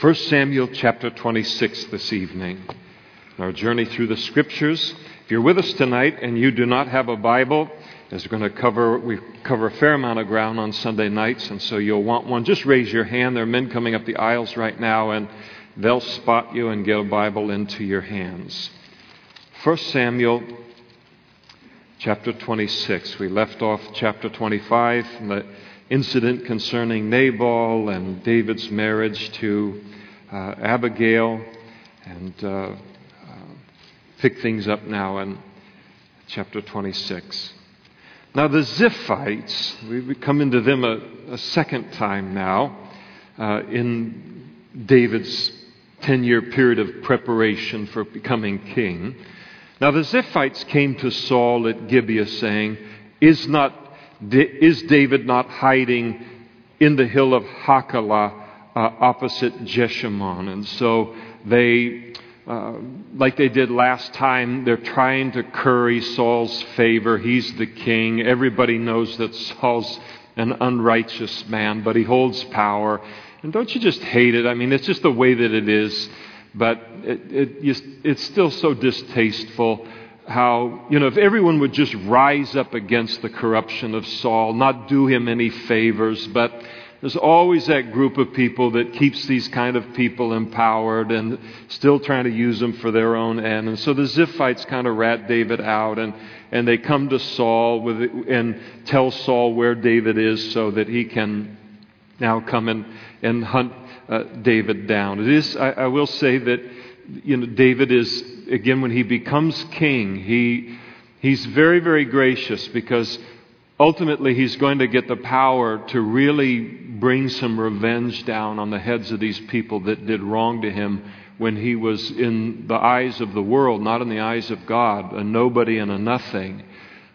1 Samuel chapter 26 this evening. Our journey through the scriptures. If you're with us tonight and you do not have a Bible, as we're going to cover, we cover a fair amount of ground on Sunday nights, and so you'll want one. Just raise your hand. There are men coming up the aisles right now, and they'll spot you and get a Bible into your hands. 1 Samuel chapter 26. We left off chapter 25 the incident concerning Nabal and David's marriage to uh, Abigail, and uh, uh, pick things up now in chapter 26. Now, the Ziphites, we come into them a, a second time now uh, in David's 10 year period of preparation for becoming king. Now, the Ziphites came to Saul at Gibeah saying, Is not is David not hiding in the hill of Hachilah uh, opposite Jeshimon? And so they, uh, like they did last time, they're trying to curry Saul's favor. He's the king. Everybody knows that Saul's an unrighteous man, but he holds power. And don't you just hate it? I mean, it's just the way that it is, but it, it, it's still so distasteful how, you know, if everyone would just rise up against the corruption of Saul, not do him any favors, but there's always that group of people that keeps these kind of people empowered and still trying to use them for their own end. And so the Ziphites kind of rat David out and, and they come to Saul with, and tell Saul where David is so that he can now come and, and hunt uh, David down. It is, I, I will say that, you know, David is again, when he becomes king, he, he's very, very gracious because ultimately he's going to get the power to really bring some revenge down on the heads of these people that did wrong to him when he was in the eyes of the world, not in the eyes of God, a nobody and a nothing.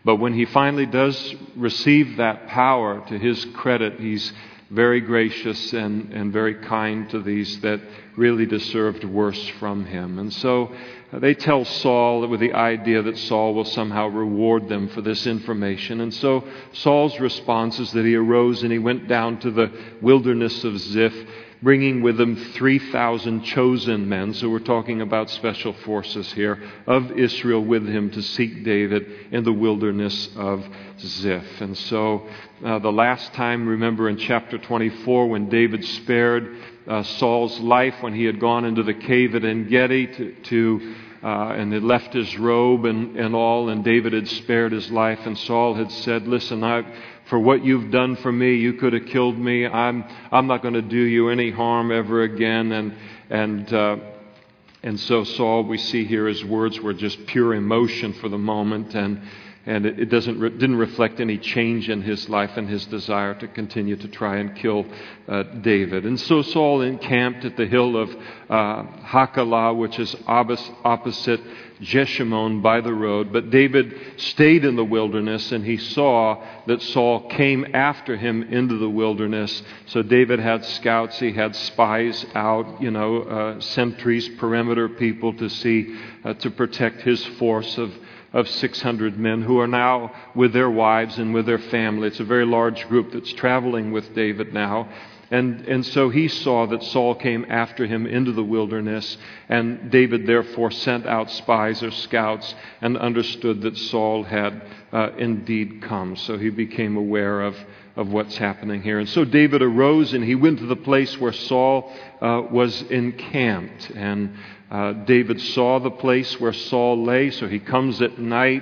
But when he finally does receive that power, to his credit, he's very gracious and, and very kind to these that really deserved worse from him. And so uh, they tell Saul with the idea that Saul will somehow reward them for this information. And so Saul's response is that he arose and he went down to the wilderness of Ziph, bringing with him 3,000 chosen men. So we're talking about special forces here of Israel with him to seek David in the wilderness of Ziph. And so uh, the last time, remember in chapter 24, when David spared uh, Saul's life when he had gone into the cave at En Gedi to, to uh, and had left his robe and, and all, and David had spared his life, and Saul had said, Listen, I, for what you've done for me, you could have killed me. I'm, I'm not going to do you any harm ever again. And, and, uh, and so Saul, we see here, his words were just pure emotion for the moment, and, and it, doesn't re- didn't reflect any change in his life and his desire to continue to try and kill uh, David. And so Saul encamped at the hill of uh, Hachilah, which is opposite Jeshimon by the road. But David stayed in the wilderness, and he saw that Saul came after him into the wilderness. So David had scouts, he had spies out, you know, uh, sentries, perimeter people to see, uh, to protect his force of of 600 men who are now with their wives and with their family. It's a very large group that's traveling with David now. And, and so he saw that Saul came after him into the wilderness, and David therefore sent out spies or scouts and understood that Saul had uh, indeed come. So he became aware of, of what's happening here. And so David arose and he went to the place where Saul uh, was encamped. And uh, David saw the place where Saul lay, so he comes at night,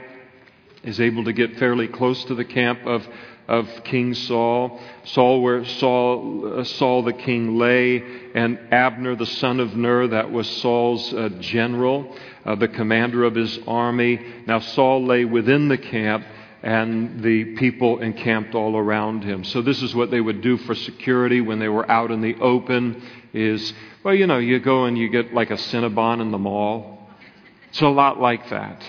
is able to get fairly close to the camp of, of King Saul. Saul, where Saul, uh, Saul the king lay, and Abner the son of Ner, that was Saul's uh, general, uh, the commander of his army. Now Saul lay within the camp and the people encamped all around him. So this is what they would do for security when they were out in the open is well, you know, you go and you get like a Cinnabon in the mall. It's a lot like that.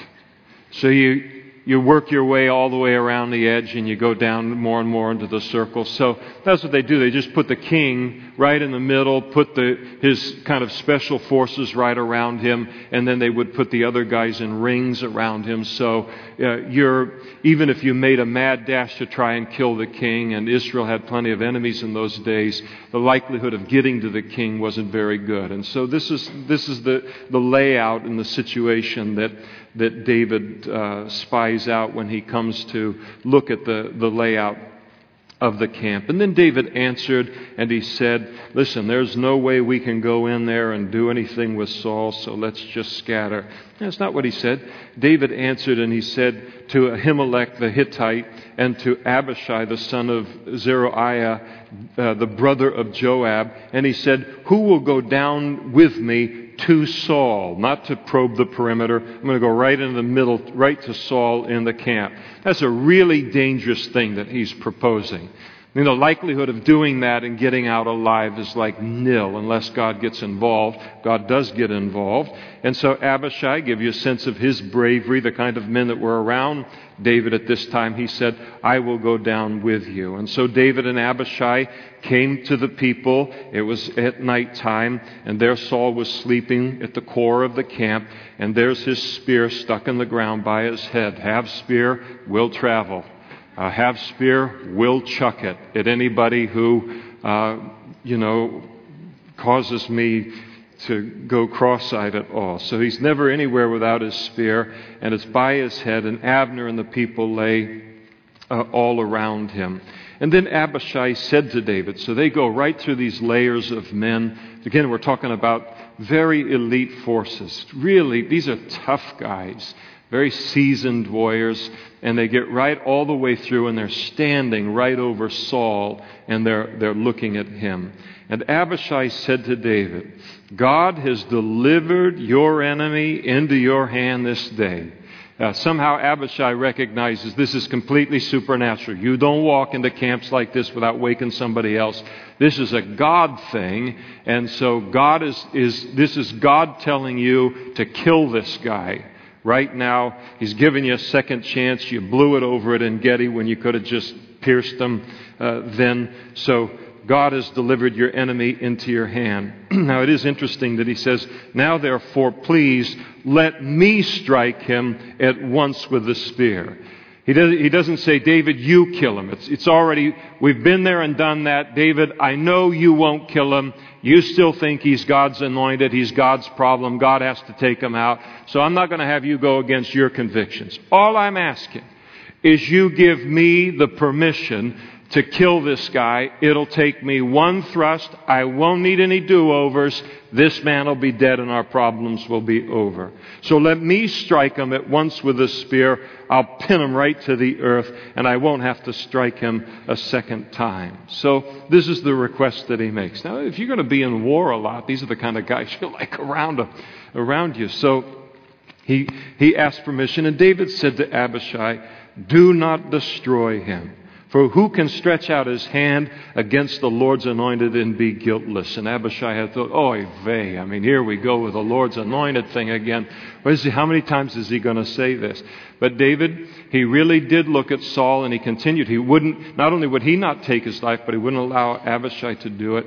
So you, you work your way all the way around the edge and you go down more and more into the circle. So that's what they do. They just put the king right in the middle, put the, his kind of special forces right around him, and then they would put the other guys in rings around him. So uh, you're, even if you made a mad dash to try and kill the king, and Israel had plenty of enemies in those days, the likelihood of getting to the king wasn't very good. And so this is, this is the, the layout and the situation that, that David uh, spies out when he comes to look at the, the layout of the camp. And then David answered and he said, Listen, there's no way we can go in there and do anything with Saul, so let's just scatter. That's not what he said. David answered and he said to Ahimelech the Hittite and to Abishai the son of Zeruiah, uh, the brother of Joab, and he said, Who will go down with me to Saul, not to probe the perimeter. I'm going to go right in the middle, right to Saul in the camp. That's a really dangerous thing that he's proposing. I mean, the likelihood of doing that and getting out alive is like nil unless God gets involved. God does get involved. And so Abishai, give you a sense of his bravery, the kind of men that were around David at this time, he said, I will go down with you. And so David and Abishai came to the people. It was at night time, and there Saul was sleeping at the core of the camp, and there's his spear stuck in the ground by his head. Have spear, will travel uh, have spear, will chuck it at anybody who, uh, you know, causes me to go cross eyed at all. So he's never anywhere without his spear, and it's by his head, and Abner and the people lay uh, all around him. And then Abishai said to David, so they go right through these layers of men. Again, we're talking about very elite forces. Really, these are tough guys very seasoned warriors, and they get right all the way through, and they're standing right over Saul, and they're, they're looking at him. And Abishai said to David, God has delivered your enemy into your hand this day. Uh, somehow Abishai recognizes this is completely supernatural. You don't walk into camps like this without waking somebody else. This is a God thing, and so God is, is this is God telling you to kill this guy. Right now, he's giving you a second chance. You blew it over at Engedi when you could have just pierced them uh, then. So God has delivered your enemy into your hand. now, it is interesting that he says, Now therefore, please let me strike him at once with the spear. He, does, doesn't say, David, you kill him. It's, it's already, we've been there and done that. David, I know you won't kill him. You still think he's God's anointed. He's God's problem. God has to take him out. So I'm not going to have you go against your convictions. All I'm asking is you give me the permission to kill this guy. It'll take me one thrust. I won't need any do overs. This man will be dead and our problems will be over. So let me strike him at once with a spear. I'll pin him right to the earth and I won't have to strike him a second time. So this is the request that he makes. Now, if you're going to be in war a lot, these are the kind of guys you like around, around you. So he, he asked permission and David said to Abishai, do not destroy him. For who can stretch out his hand against the Lord's anointed and be guiltless? And Abishai had thought, oy vey. I mean, here we go with the Lord's anointed thing again. He, how many times is he going to say this? But David, he really did look at Saul and he continued. He wouldn't, not only would he not take his life, but he wouldn't allow Abishai to do it.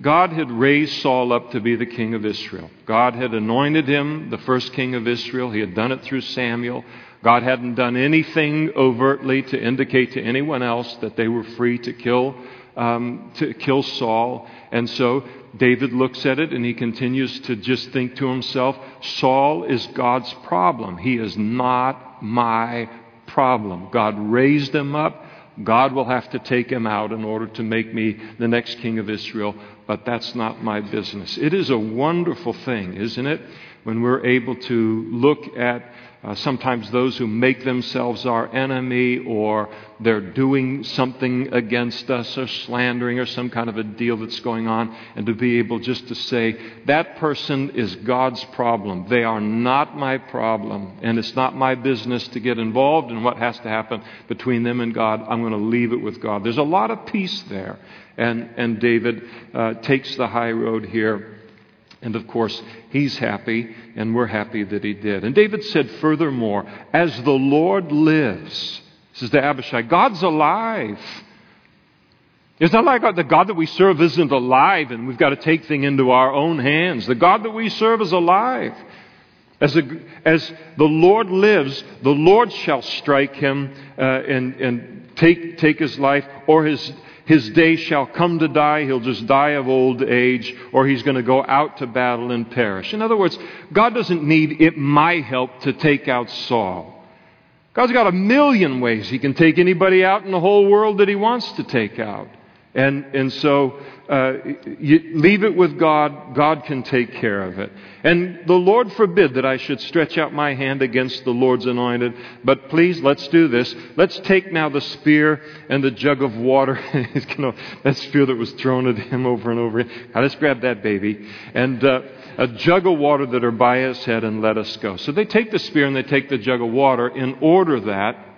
God had raised Saul up to be the king of Israel. God had anointed him the first king of Israel. He had done it through Samuel. God hadn't done anything overtly to indicate to anyone else that they were free to kill, um, to kill Saul. And so David looks at it and he continues to just think to himself, Saul is God's problem. He is not my problem. God raised him up. God will have to take him out in order to make me the next king of Israel, but that's not my business. It is a wonderful thing, isn't it? When we're able to look at uh, sometimes those who make themselves our enemy or they're doing something against us or slandering or some kind of a deal that's going on, and to be able just to say, that person is God's problem. They are not my problem, and it's not my business to get involved in what has to happen between them and God. I'm going to leave it with God. There's a lot of peace there. And, and David uh, takes the high road here and of course, he's happy, and we're happy that he did. And David said, furthermore, as the Lord lives, says to Abishai, God's alive. It's not like the God that we serve isn't alive and we've got to take things into our own hands. The God that we serve is alive. As, a, as the Lord lives, the Lord shall strike him uh, and, and take, take his life, or his, his day shall come to die. He'll just die of old age, or he's going to go out to battle and perish. In other words, God doesn't need it, my help to take out Saul. God's got a million ways He can take anybody out in the whole world that He wants to take out. And, and so uh, leave it with God. God can take care of it. And the Lord forbid that I should stretch out my hand against the Lord's anointed. But please, let's do this. Let's take now the spear and the jug of water. that spear that was thrown at him over and over. Now let's grab that baby. And uh, a jug of water that are by his head and let us go. So they take the spear and they take the jug of water in order that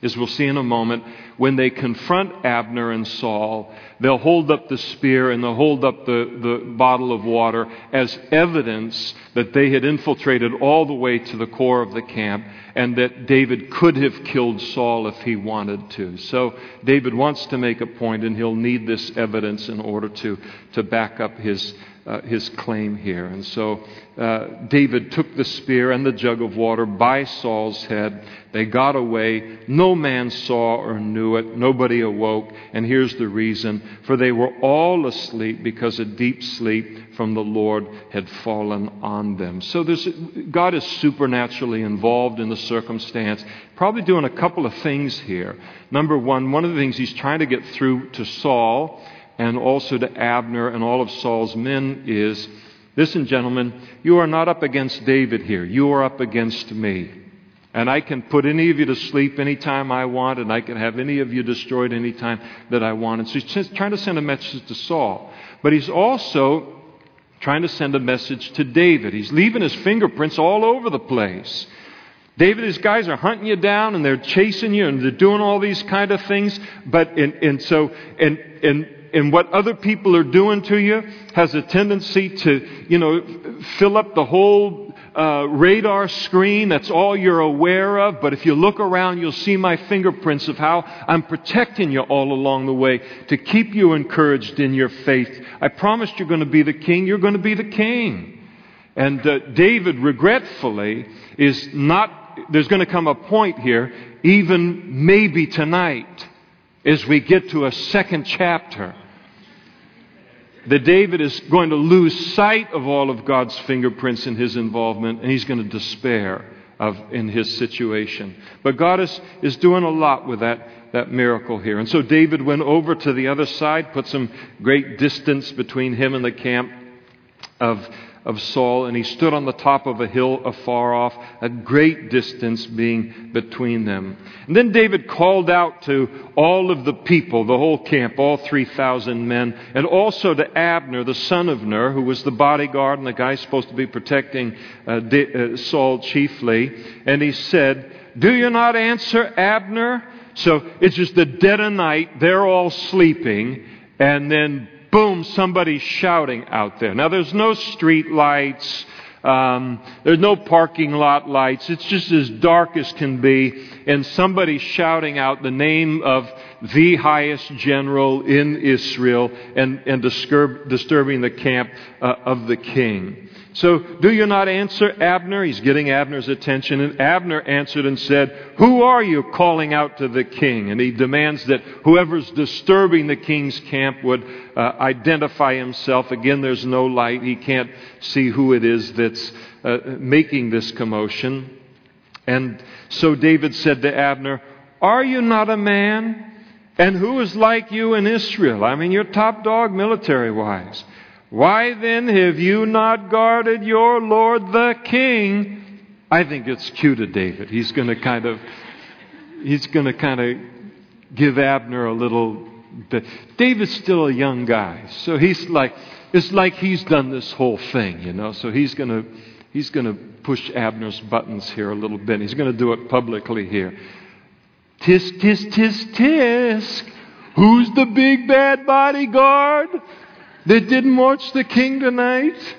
as we'll see in a moment, when they confront Abner and Saul, they'll hold up the spear and they'll hold up the, the bottle of water as evidence that they had infiltrated all the way to the core of the camp and that David could have killed Saul if he wanted to. So David wants to make a point and he'll need this evidence in order to, to back up his, uh, his claim here. And so uh, David took the spear and the jug of water by Saul's head. They got away. No man saw or knew it. Nobody awoke. And here's the reason for they were all asleep because a deep sleep from the Lord had fallen on them. So God is supernaturally involved in the circumstance, probably doing a couple of things here. Number one, one of the things he's trying to get through to Saul and also to Abner and all of Saul's men is listen, gentlemen, you are not up against David here. You are up against me. And I can put any of you to sleep anytime I want, and I can have any of you destroyed anytime that I want. And so he's trying to send a message to Saul. But he's also trying to send a message to David. He's leaving his fingerprints all over the place. David, his guys are hunting you down and they're chasing you and they're doing all these kind of things. But, and, and so, and, and and what other people are doing to you has a tendency to, you know, fill up the whole uh, radar screen. That's all you're aware of. But if you look around, you'll see my fingerprints of how I'm protecting you all along the way to keep you encouraged in your faith. I promised you're going to be the king. You're going to be the king. And uh, David, regretfully, is not, there's going to come a point here, even maybe tonight, as we get to a second chapter, that David is going to lose sight of all of God's fingerprints in his involvement, and he's going to despair of in his situation. But God is, is doing a lot with that, that miracle here. And so David went over to the other side, put some great distance between him and the camp of of Saul, and he stood on the top of a hill afar off, a great distance being between them. And then David called out to all of the people, the whole camp, all 3,000 men, and also to Abner, the son of Ner, who was the bodyguard and the guy supposed to be protecting uh, uh, Saul chiefly. And he said, Do you not answer, Abner? So it's just the dead of night, they're all sleeping, and then boom, somebody's shouting out there. Now, there's no street lights. Um, there's no parking lot lights. It's just as dark as can be. And somebody's shouting out the name of the highest general in Israel and, and disturb, disturbing the camp uh, of the king. So, do you not answer Abner? He's getting Abner's attention. And Abner answered and said, Who are you calling out to the king? And he demands that whoever's disturbing the king's camp would uh, identify himself. Again, there's no light. He can't see who it is that's uh, making this commotion. And so David said to Abner, Are you not a man? And who is like you in Israel? I mean, you're top dog military wise. Why then have you not guarded your Lord the King? I think it's cue to David. He's going to kind of, he's going to kind of give Abner a little. David's still a young guy, so he's like, it's like he's done this whole thing, you know. So he's to, he's to push Abner's buttons here a little bit. He's to do it publicly here. Tisk, tisk, tisk, tisk. Who's the big bad bodyguard? that didn't watch the king tonight?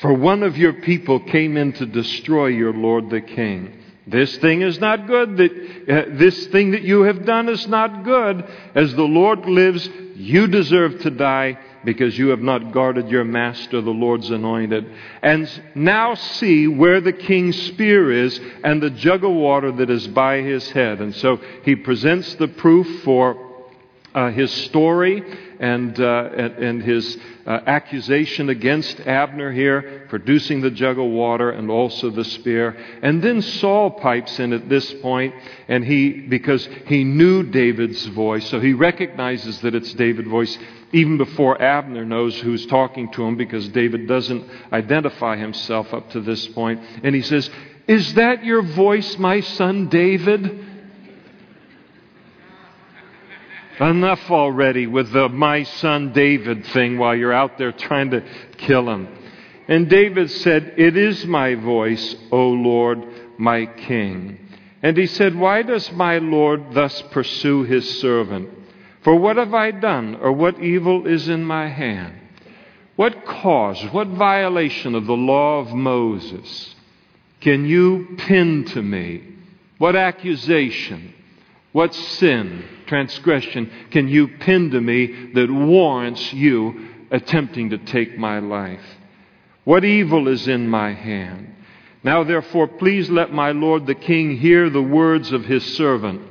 For one of your people came in to destroy your Lord the king. This thing is not good. That, uh, this thing that you have done is not good. As the Lord lives, you deserve to die because you have not guarded your master, the Lord's anointed. And now see where the king's spear is and the jug of water that is by his head. And so he presents the proof for uh, his story and, uh, and, and, his uh, accusation against Abner here, producing the jug of water and also the spear. And then Saul pipes in at this point, and he, because he knew David's voice, so he recognizes that it's David's voice even before Abner knows who's talking to him, because David doesn't identify himself up to this point. And he says, Is that your voice, my son David? Enough already with the my son David thing while you're out there trying to kill him. And David said, It is my voice, O Lord, my king. And he said, Why does my Lord thus pursue his servant? For what have I done, or what evil is in my hand? What cause, what violation of the law of Moses can you pin to me? What accusation? What sin, transgression can you pin to me that warrants you attempting to take my life? What evil is in my hand? Now, therefore, please let my Lord the King hear the words of his servant.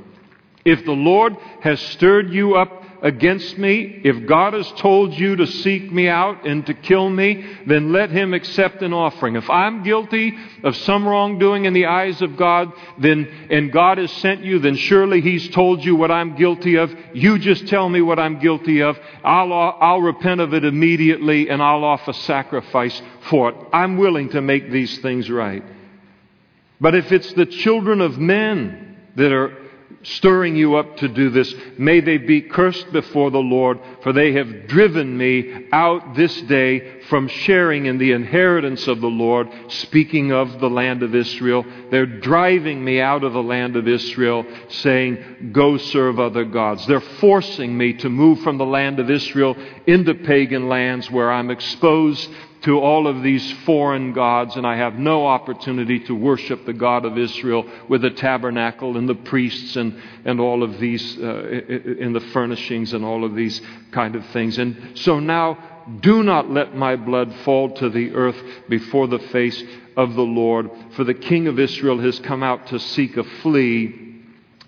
If the Lord has stirred you up against me, if God has told you to seek me out and to kill me, then let him accept an offering. If I'm guilty of some wrongdoing in the eyes of God, then and God has sent you, then surely he's told you what I'm guilty of. You just tell me what I'm guilty of. I'll, I'll repent of it immediately and I'll offer sacrifice for it. I'm willing to make these things right. But if it's the children of men that are stirring you up to do this. May they be cursed before the Lord, for they have driven me out this day from sharing in the inheritance of the Lord, speaking of the land of Israel. They're driving me out of the land of Israel, saying, Go serve other gods. They're forcing me to move from the land of Israel into pagan lands where I'm exposed to all of these foreign gods, and I have no opportunity to worship the God of Israel with the tabernacle and the priests and, and all of these, uh, in the furnishings and all of these kind of things. And so now, do not let my blood fall to the earth before the face of the Lord, for the king of Israel has come out to seek a flea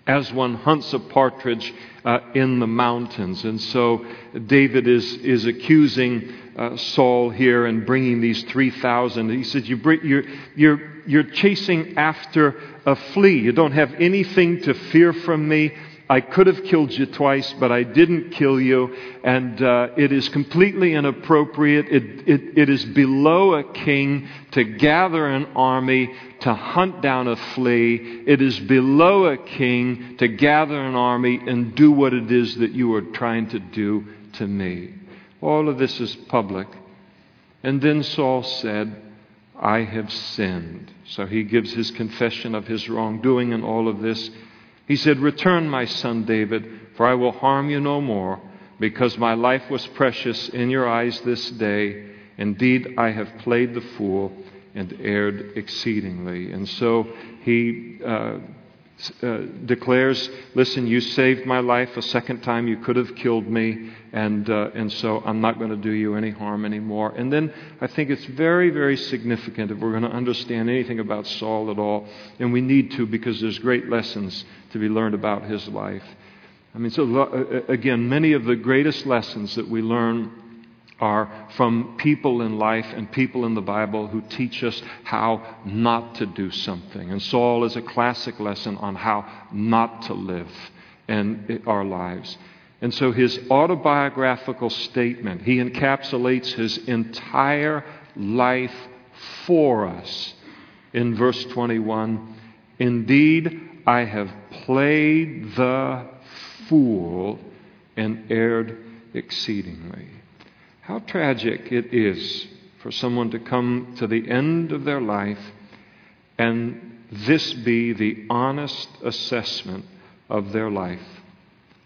as one hunts a partridge uh, in the mountains. And so David is, is accusing uh, Saul here and bringing these 3,000. He says, you you're, you're, you're chasing after a flea. You don't have anything to fear from me. I could have killed you twice, but I didn't kill you. And uh, it is completely inappropriate. It, it, it is below a king to gather an army to hunt down a flea. It is below a king to gather an army and do what it is that you are trying to do to me. All of this is public. And then Saul said, I have sinned. So he gives his confession of his wrongdoing and all of this. He said, Return, my son David, for I will harm you no more, because my life was precious in your eyes this day. Indeed, I have played the fool and erred exceedingly. And so he uh, uh, declares, Listen, you saved my life a second time. You could have killed me. And, uh, and so I'm not going to do you any harm anymore. And then I think it's very, very significant if we're going to understand anything about Saul at all. And we need to because there's great lessons to be learned about his life. I mean, so uh, again, many of the greatest lessons that we learn are from people in life and people in the Bible who teach us how not to do something. And Saul is a classic lesson on how not to live in our lives. And so his autobiographical statement, he encapsulates his entire life for us in verse 21. Indeed, I have played the fool and erred exceedingly. How tragic it is for someone to come to the end of their life and this be the honest assessment of their life.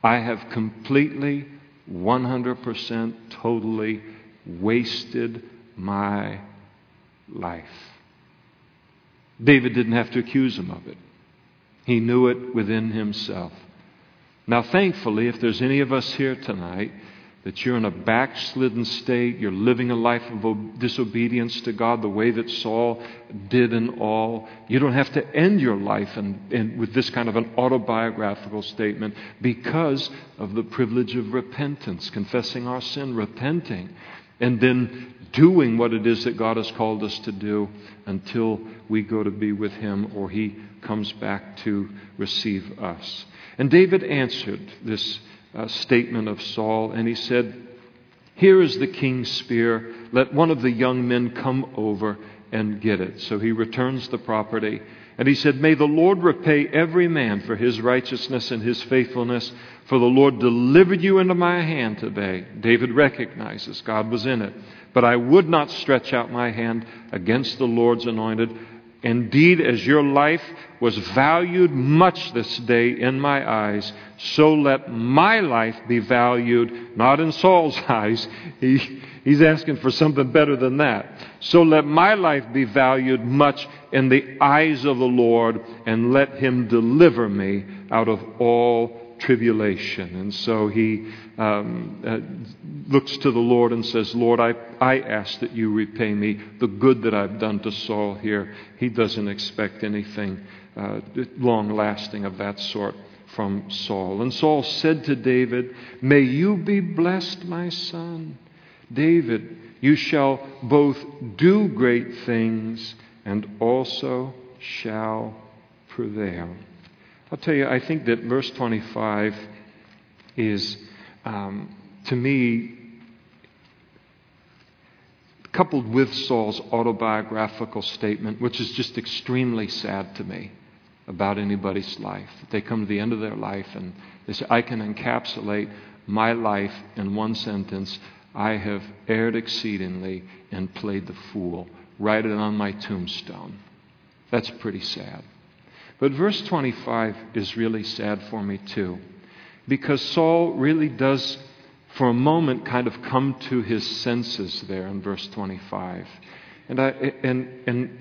I have completely, 100%, totally wasted my life. David didn't have to accuse him of it. He knew it within himself. Now, thankfully, if there's any of us here tonight that you're in a backslidden state, you're living a life of disobedience to God the way that Saul did in all, you don't have to end your life in, in, with this kind of an autobiographical statement because of the privilege of repentance, confessing our sin, repenting, and then doing what it is that God has called us to do until we go to be with Him or He comes back to receive us. And David answered this uh, statement of Saul, and he said, Here is the king's spear. Let one of the young men come over and get it. So he returns the property. And he said, May the Lord repay every man for his righteousness and his faithfulness, for the Lord delivered you into my hand today. David recognizes God was in it. But I would not stretch out my hand against the Lord's anointed. Indeed, as your life was valued much this day in my eyes, so let my life be valued, not in Saul's eyes. He, he's asking for something better than that. So let my life be valued much in the eyes of the Lord, and let him deliver me out of all tribulation. And so he um, uh, looks to the Lord and says, Lord, I, I ask that you repay me the good that I've done to Saul here. He doesn't expect anything uh, long lasting of that sort from Saul. And Saul said to David, May you be blessed, my son. David, you shall both do great things and also shall prevail. I'll tell you, I think that verse 25 is, um, to me, coupled with Saul's autobiographical statement, which is just extremely sad to me about anybody's life. They come to the end of their life and they say, I can encapsulate my life in one sentence I have erred exceedingly and played the fool. Write it on my tombstone. That's pretty sad. But verse 25 is really sad for me too, because Saul really does, for a moment, kind of come to his senses there in verse 25. And, I, and, and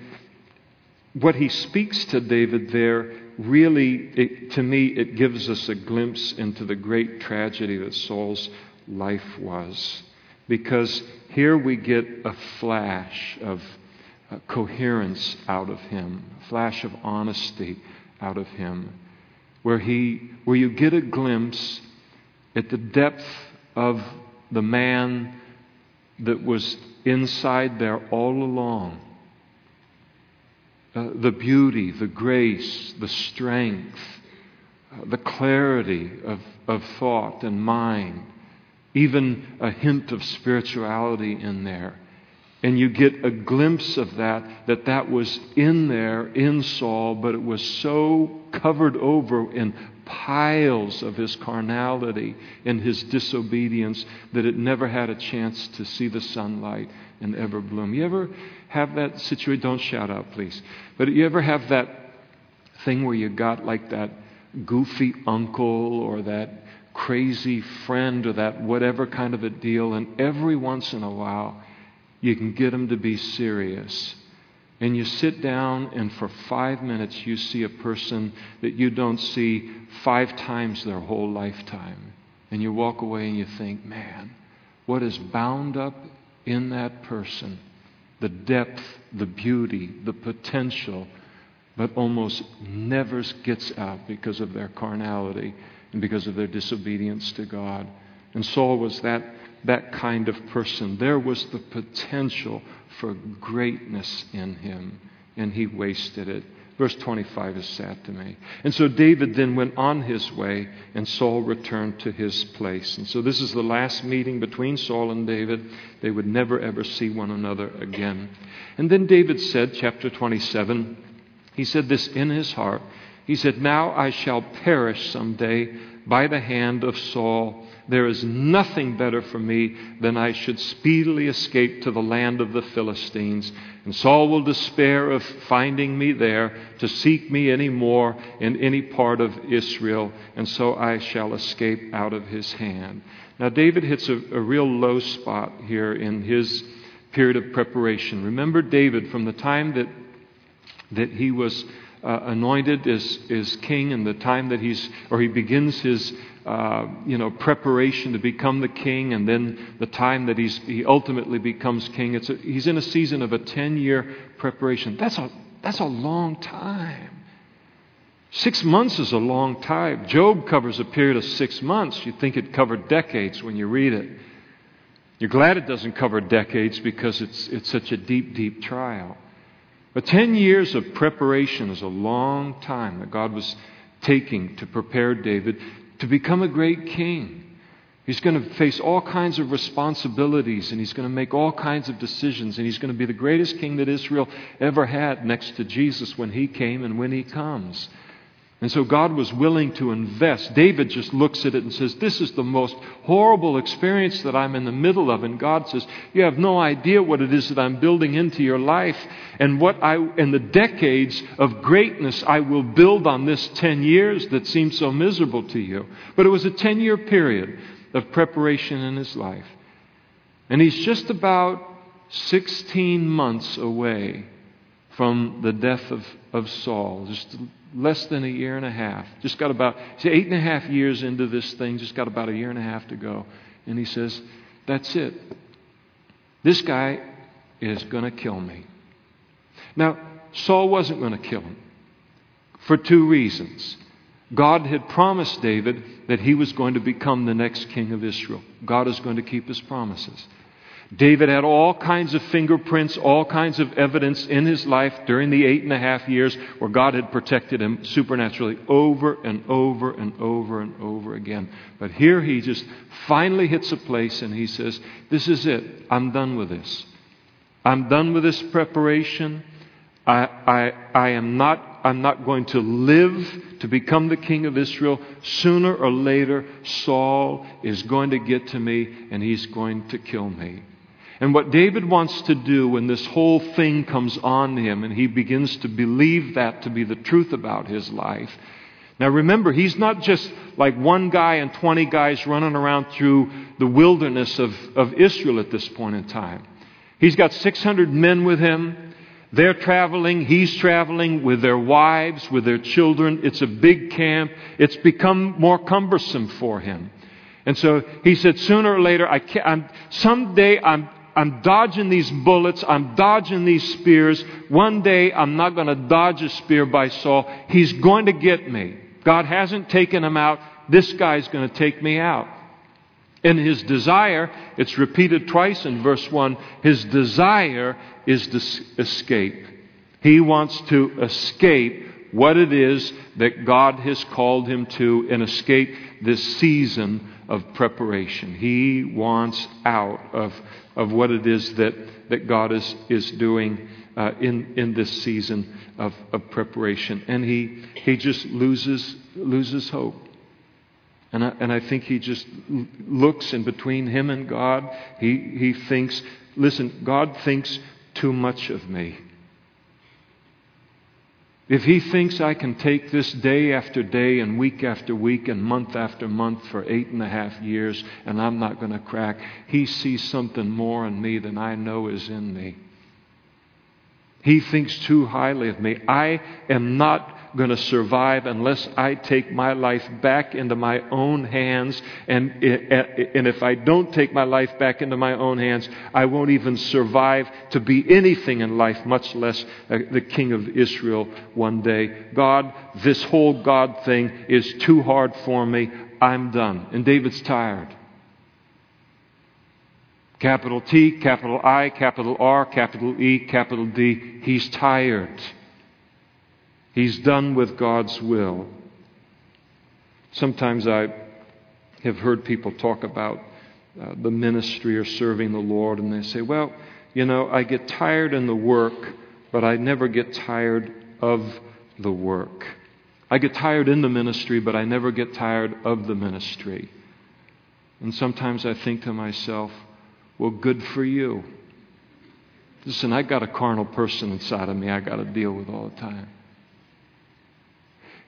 what he speaks to David there really, it, to me, it gives us a glimpse into the great tragedy that Saul's life was. Because here we get a flash of uh, coherence out of him, a flash of honesty out of him, where, he, where you get a glimpse at the depth of the man that was inside there all along. Uh, the beauty, the grace, the strength, uh, the clarity of, of thought and mind, even a hint of spirituality in there and you get a glimpse of that, that that was in there in Saul, but it was so covered over in piles of his carnality and his disobedience that it never had a chance to see the sunlight and ever bloom. You ever have that situation? Don't shout out, please. But you ever have that thing where you got like that goofy uncle or that crazy friend or that whatever kind of a deal, and every once in a while, you can get them to be serious. And you sit down, and for five minutes, you see a person that you don't see five times their whole lifetime. And you walk away and you think, man, what is bound up in that person? The depth, the beauty, the potential, but almost never gets out because of their carnality and because of their disobedience to God. And Saul was that that kind of person. There was the potential for greatness in him, and he wasted it. Verse 25 is sad to me. And so David then went on his way, and Saul returned to his place. And so this is the last meeting between Saul and David. They would never, ever see one another again. And then David said, chapter 27, he said this in his heart. He said, Now I shall perish someday by the hand of Saul there is nothing better for me than I should speedily escape to the land of the Philistines. And Saul will despair of finding me there to seek me any more in any part of Israel, and so I shall escape out of his hand. Now, David hits a, a real low spot here in his period of preparation. Remember David from the time that, that he was uh, anointed as, as king and the time that he's, or he begins his, uh, you know, preparation to become the king and then the time that he's, he ultimately becomes king. It's a, he's in a season of a 10 year preparation. That's a, that's a long time. Six months is a long time. Job covers a period of six months. You'd think it covered decades when you read it. You're glad it doesn't cover decades because it's, it's such a deep, deep trial. But 10 years of preparation is a long time that God was taking to prepare David to become a great king. He's going to face all kinds of responsibilities and he's going to make all kinds of decisions and he's going to be the greatest king that Israel ever had next to Jesus when he came and when he comes. And so God was willing to invest. David just looks at it and says, This is the most horrible experience that I'm in the middle of. And God says, You have no idea what it is that I'm building into your life and what I, and the decades of greatness I will build on this 10 years that seems so miserable to you. But it was a 10 year period of preparation in his life. And he's just about 16 months away from the death of, of Saul. Just less than a year and a half. Just got about, eight and a half years into this thing, just got about a year and a half to go. And he says, That's it. This guy is going to kill me. Now, Saul wasn't going to kill him for two reasons. God had promised David that he was going to become the next king of Israel. God is going to keep his promises. David had all kinds of fingerprints, all kinds of evidence in his life during the eight and a half years where God had protected him supernaturally over and over and over and over again. But here he just finally hits a place and he says, This is it. I'm done with this. I'm done with this preparation. I, I, I am not I'm not going to live to become the king of Israel. Sooner or later, Saul is going to get to me and he's going to kill me. And what David wants to do when this whole thing comes on him and he begins to believe that to be the truth about his life. Now remember, he's not just like one guy and 20 guys running around through the wilderness of, of Israel at this point in time. He's got 600 men with him. They're traveling, he's traveling with their wives, with their children. It's a big camp. It's become more cumbersome for him. And so he said, sooner or later, I can't, I'm, someday I'm, I'm dodging these bullets. I'm dodging these spears. One day I'm not going to dodge a spear by Saul. He's going to get me. God hasn't taken him out. This guy's going to take me out. And his desire, it's repeated twice in verse 1, his desire is to escape. He wants to escape what it is that God has called him to and escape this season of preparation. He wants out of of what it is that, that God is, is doing uh, in, in this season of, of preparation. And he, he just loses, loses hope. And I, and I think he just looks in between him and God. He, he thinks, listen, God thinks too much of me. If he thinks I can take this day after day and week after week and month after month for eight and a half years and I'm not going to crack, he sees something more in me than I know is in me. He thinks too highly of me. I am not going to survive unless I take my life back into my own hands. And, and if I don't take my life back into my own hands, I won't even survive to be anything in life, much less uh, the king of Israel one day. God, this whole God thing is too hard for me. I'm done. And David's tired. Capital T, capital I, capital R, capital E, capital D. He's tired. He's done with God's will. Sometimes I have heard people talk about uh, the ministry or serving the Lord, and they say, Well, you know, I get tired in the work, but I never get tired of the work. I get tired in the ministry, but I never get tired of the ministry. And sometimes I think to myself, Well, good for you. Listen, I got a carnal person inside of me I got to deal with all the time.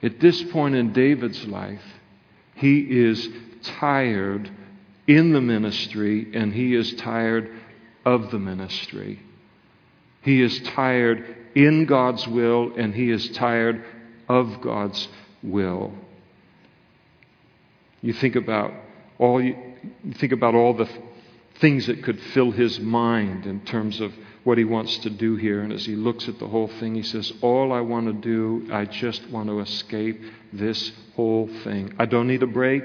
At this point in David's life, he is tired in the ministry and he is tired of the ministry. He is tired in God's will and he is tired of God's will. You think about all you, think about all the things that could fill his mind in terms of what he wants to do here. And as he looks at the whole thing, he says, All I want to do, I just want to escape this whole thing. I don't need a break.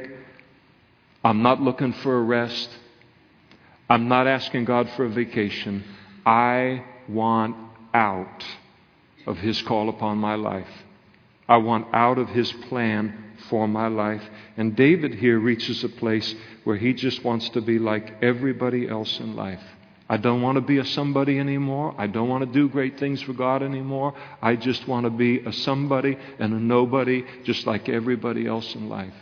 I'm not looking for a rest. I'm not asking God for a vacation. I want out of his call upon my life. I want out of his plan for my life. And David here reaches a place where he just wants to be like everybody else in life. I don't want to be a somebody anymore. I don't want to do great things for God anymore. I just want to be a somebody and a nobody just like everybody else in life.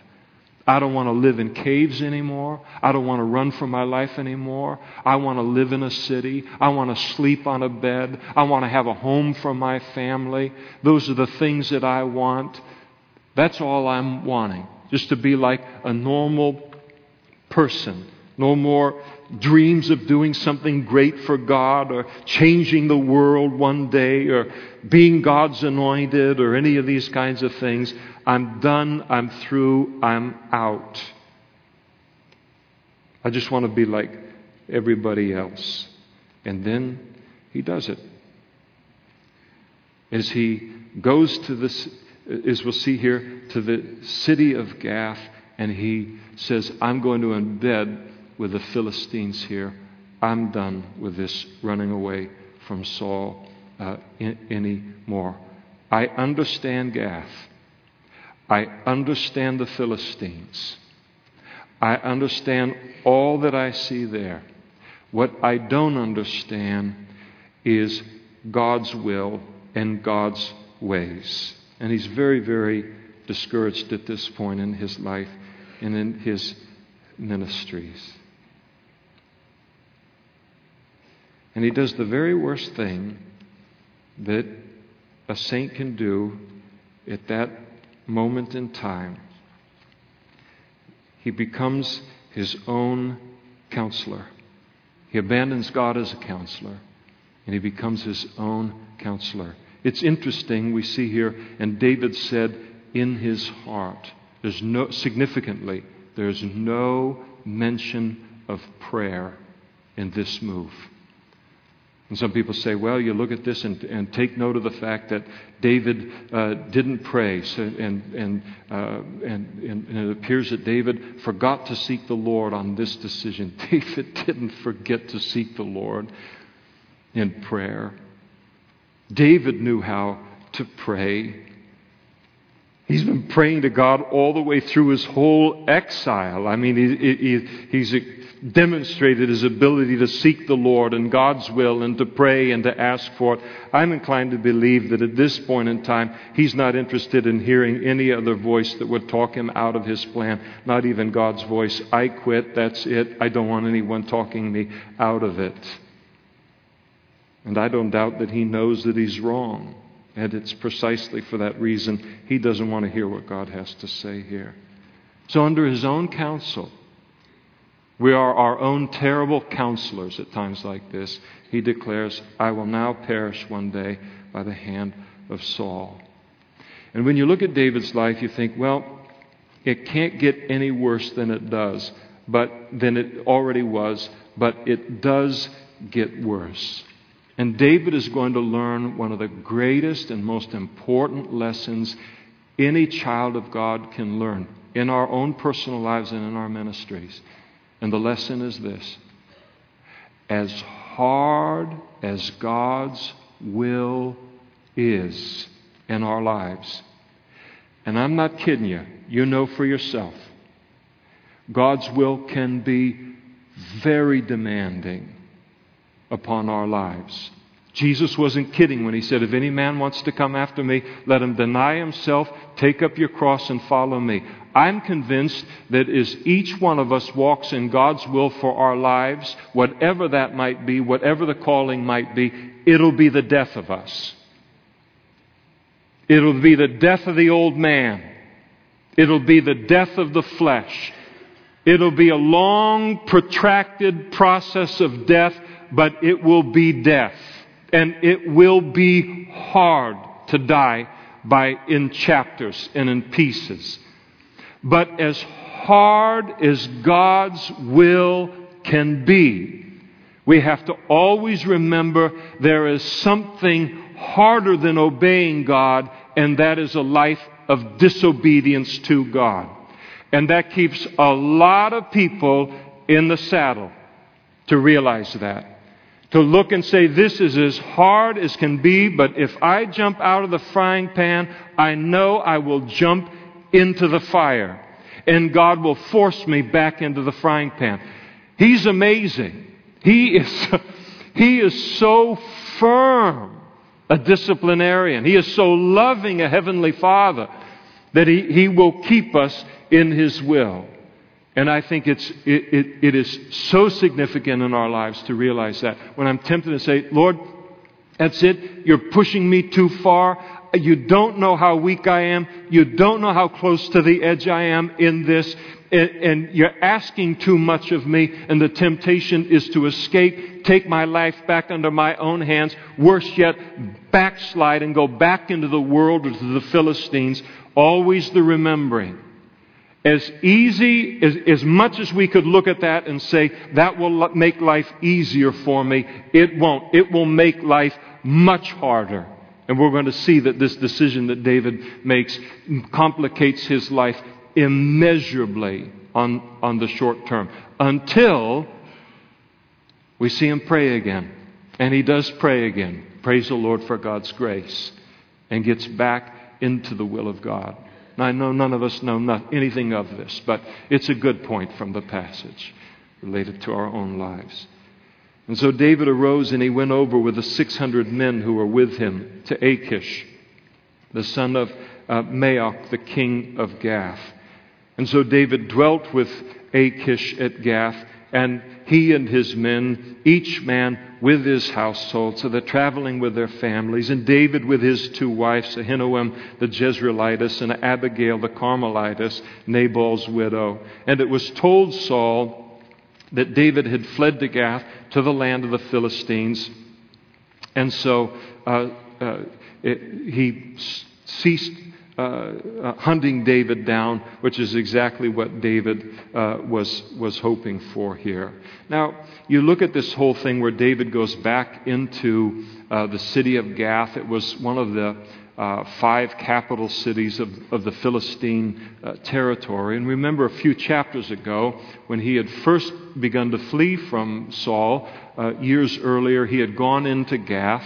I don't want to live in caves anymore. I don't want to run for my life anymore. I want to live in a city. I want to sleep on a bed. I want to have a home for my family. Those are the things that I want. That's all I'm wanting. Just to be like a normal person. No more dreams of doing something great for God or changing the world one day or being God's anointed or any of these kinds of things. I'm done. I'm through. I'm out. I just want to be like everybody else. And then he does it. As he goes to this as we'll see here, to the city of Gath, and he says, I'm going to embed with the Philistines here. I'm done with this running away from Saul uh, in, anymore. I understand Gath. I understand the Philistines. I understand all that I see there. What I don't understand is God's will and God's ways. And he's very, very discouraged at this point in his life and in his ministries. And he does the very worst thing that a saint can do at that moment in time. He becomes his own counselor. He abandons God as a counselor, and he becomes his own counselor. It's interesting, we see here, and David said, in his heart. There's no, significantly, there's no mention of prayer in this move. And some people say, well, you look at this and, and take note of the fact that David uh, didn't pray. So, and, and, uh, and, and, it appears that David forgot to seek the Lord on this decision. David didn't forget to seek the Lord in prayer. David knew how to pray. He's been praying to God all the way through his whole exile. I mean, he, he, he's demonstrated his ability to seek the Lord and God's will and to pray and to ask for it. I'm inclined to believe that at this point in time, he's not interested in hearing any other voice that would talk him out of his plan, not even God's voice. I quit, that's it. I don't want anyone talking me out of it. And I don't doubt that he knows that he's wrong. And it's precisely for that reason he doesn't want to hear what God has to say here. So, under his own counsel, we are our own terrible counselors at times like this. He declares, I will now perish one day by the hand of Saul. And when you look at David's life, you think, well, it can't get any worse than it does, but than it already was, but it does get worse. And David is going to learn one of the greatest and most important lessons any child of God can learn in our own personal lives and in our ministries. And the lesson is this as hard as God's will is in our lives, and I'm not kidding you, you know for yourself, God's will can be very demanding upon our lives. Jesus wasn't kidding when he said, If any man wants to come after me, let him deny himself, take up your cross, and follow me. I'm convinced that as each one of us walks in God's will for our lives, whatever that might be, whatever the calling might be, it'll be the death of us. It'll be the death of the old man. It'll be the death of the flesh. It'll be a long, protracted process of death but it will be death. And it will be hard to die by in chapters and in pieces. But as hard as God's will can be, we have to always remember there is something harder than obeying God, and that is a life of disobedience to God. And that keeps a lot of people in the saddle to realize that. To look and say, this is as hard as can be, but if I jump out of the frying pan, I know I will jump into the fire. And God will force me back into the frying pan. He's amazing. He is, he is so firm a disciplinarian. He is so loving a heavenly father that he, he will keep us in his will. And I think it's, it, it, it is so significant in our lives to realize that. When I'm tempted to say, Lord, that's it. You're pushing me too far. You don't know how weak I am. You don't know how close to the edge I am in this. And, and you're asking too much of me. And the temptation is to escape, take my life back under my own hands. Worse yet, backslide and go back into the world or to the Philistines. Always the remembering as easy, as, as much as we could look at that and say, that will make life easier for me, it won't. It will make life much harder. And we're going to see that this decision that David makes complicates his life immeasurably on, on the short term until we see him pray again. And he does pray again. Praise the Lord for God's grace. And gets back into the will of God. I know none of us know not anything of this, but it's a good point from the passage related to our own lives. And so David arose and he went over with the 600 men who were with him to Achish, the son of uh, Maoch, the king of Gath. And so David dwelt with Achish at Gath, and he and his men, each man with his household. So they're traveling with their families. And David with his two wives, Ahinoam the Jezreelitess and Abigail the Carmelitess, Nabal's widow. And it was told Saul that David had fled to Gath to the land of the Philistines. And so uh, uh, it, he ceased uh, uh, hunting David down, which is exactly what David uh, was, was hoping for here. Now, you look at this whole thing where David goes back into uh, the city of Gath. It was one of the uh, five capital cities of, of the Philistine uh, territory. And remember a few chapters ago, when he had first begun to flee from Saul, years earlier, he had gone into Gath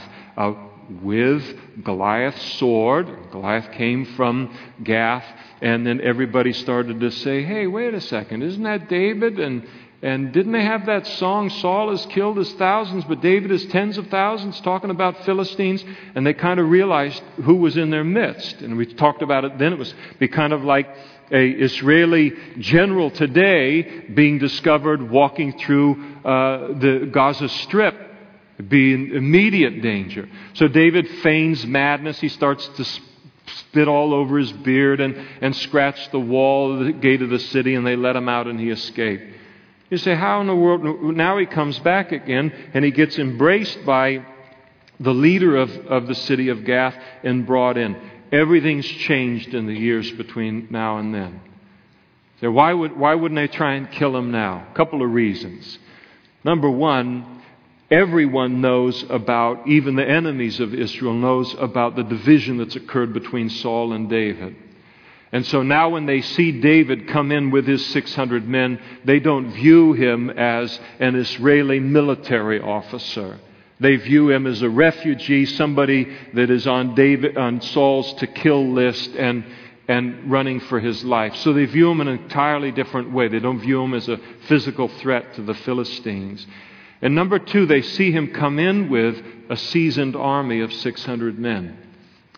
with Goliath's sword. Goliath came from Gath, and then everybody started to say, Hey, wait a second, isn't that David? And, and didn't they have that song, Saul has killed his thousands, but David is tens of thousands, talking about Philistines? And they kind of realized who was in their midst. And we talked about it then. It was be kind of like a Israeli general today being discovered walking through uh, the Gaza Strip be in immediate danger. So David feigns madness. He starts to spit all over his beard and, and scratch the wall of the gate of the city, and they let him out and he escaped. You say, How in the world? Now he comes back again and he gets embraced by the leader of, of the city of Gath and brought in. Everything's changed in the years between now and then. So why, would, why wouldn't they try and kill him now? A couple of reasons. Number one, everyone knows about, even the enemies of Israel knows about the division that's occurred between Saul and David. And so now when they see David come in with his 600 men, they don't view him as an Israeli military officer. They view him as a refugee, somebody that is on David, on Saul's to kill list and, and running for his life. So they view him in an entirely different way. They don't view him as a physical threat to the Philistines. And number two, they see him come in with a seasoned army of 600 men.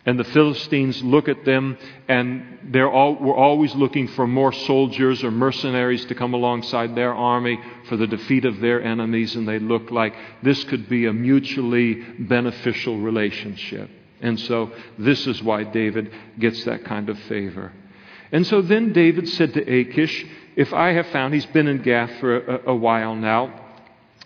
And the Philistines look at them, and they're all, we're always looking for more soldiers or mercenaries to come alongside their army for the defeat of their enemies, and they look like this could be a mutually beneficial relationship. And so this is why David gets that kind of favor. And so then David said to Achish, If I have found, he's been in Gath for a, a while now,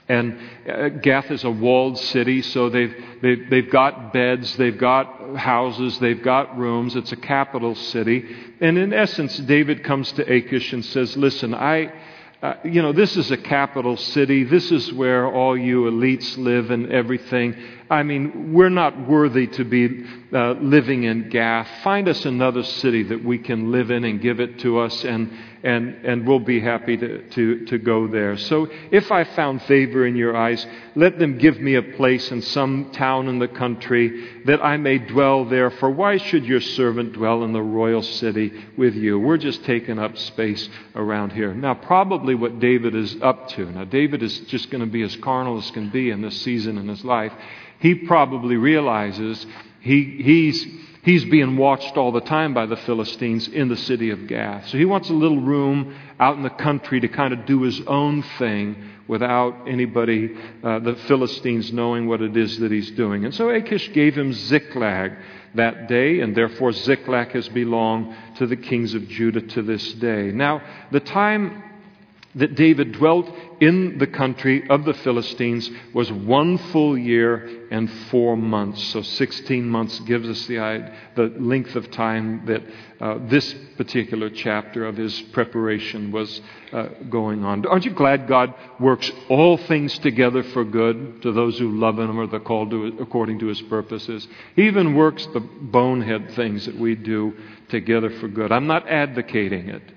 And uh, Gath is a walled city, so they've, they've, they've got beds, they've got houses, they've got rooms. It's a capital city. And in essence, David comes to Achish and says, Listen, I, uh, you know, this is a capital city. This is where all you elites live and everything. I mean, we're not worthy to be uh, living in Gath. Find us another city that we can live in and give it to us, and, and, and we'll be happy to, to, to go there. So if I found favor in your eyes, let them give me a place in some town in the country that I may dwell there. For why should your servant dwell in the royal city with you? We're just taking up space around here. Now, probably what David is up to. Now, David is just going to be as carnal as can be in this season in his life he probably realizes he, he's, he's being watched all the time by the Philistines in the city of Gath. So he wants a little room out in the country to kind of do his own thing without anybody, uh, the Philistines, knowing what it is that he's doing. And so Achish gave him Ziklag that day, and therefore Ziklag has belonged to the kings of Judah to this day. Now, the time that David dwelt in the country of the Philistines was one full year and four months. So 16 months gives us the, the length of time that uh, this particular chapter of his preparation was uh, going on. Aren't you glad God works all things together for good to those who love Him or the called to, according to His purposes? He even works the bonehead things that we do together for good. I'm not advocating it.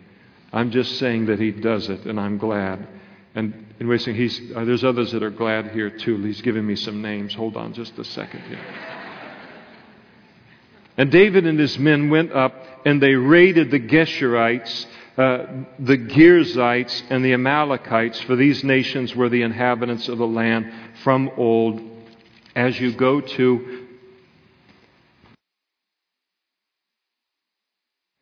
I'm just saying that he does it, and I'm glad. And anyway, so he's, uh, there's others that are glad here too. He's giving me some names. Hold on just a second here. And David and his men went up and they raided the Geshurites, uh, the Girzites, and the Amalekites, for these nations were the inhabitants of the land from old. As you go to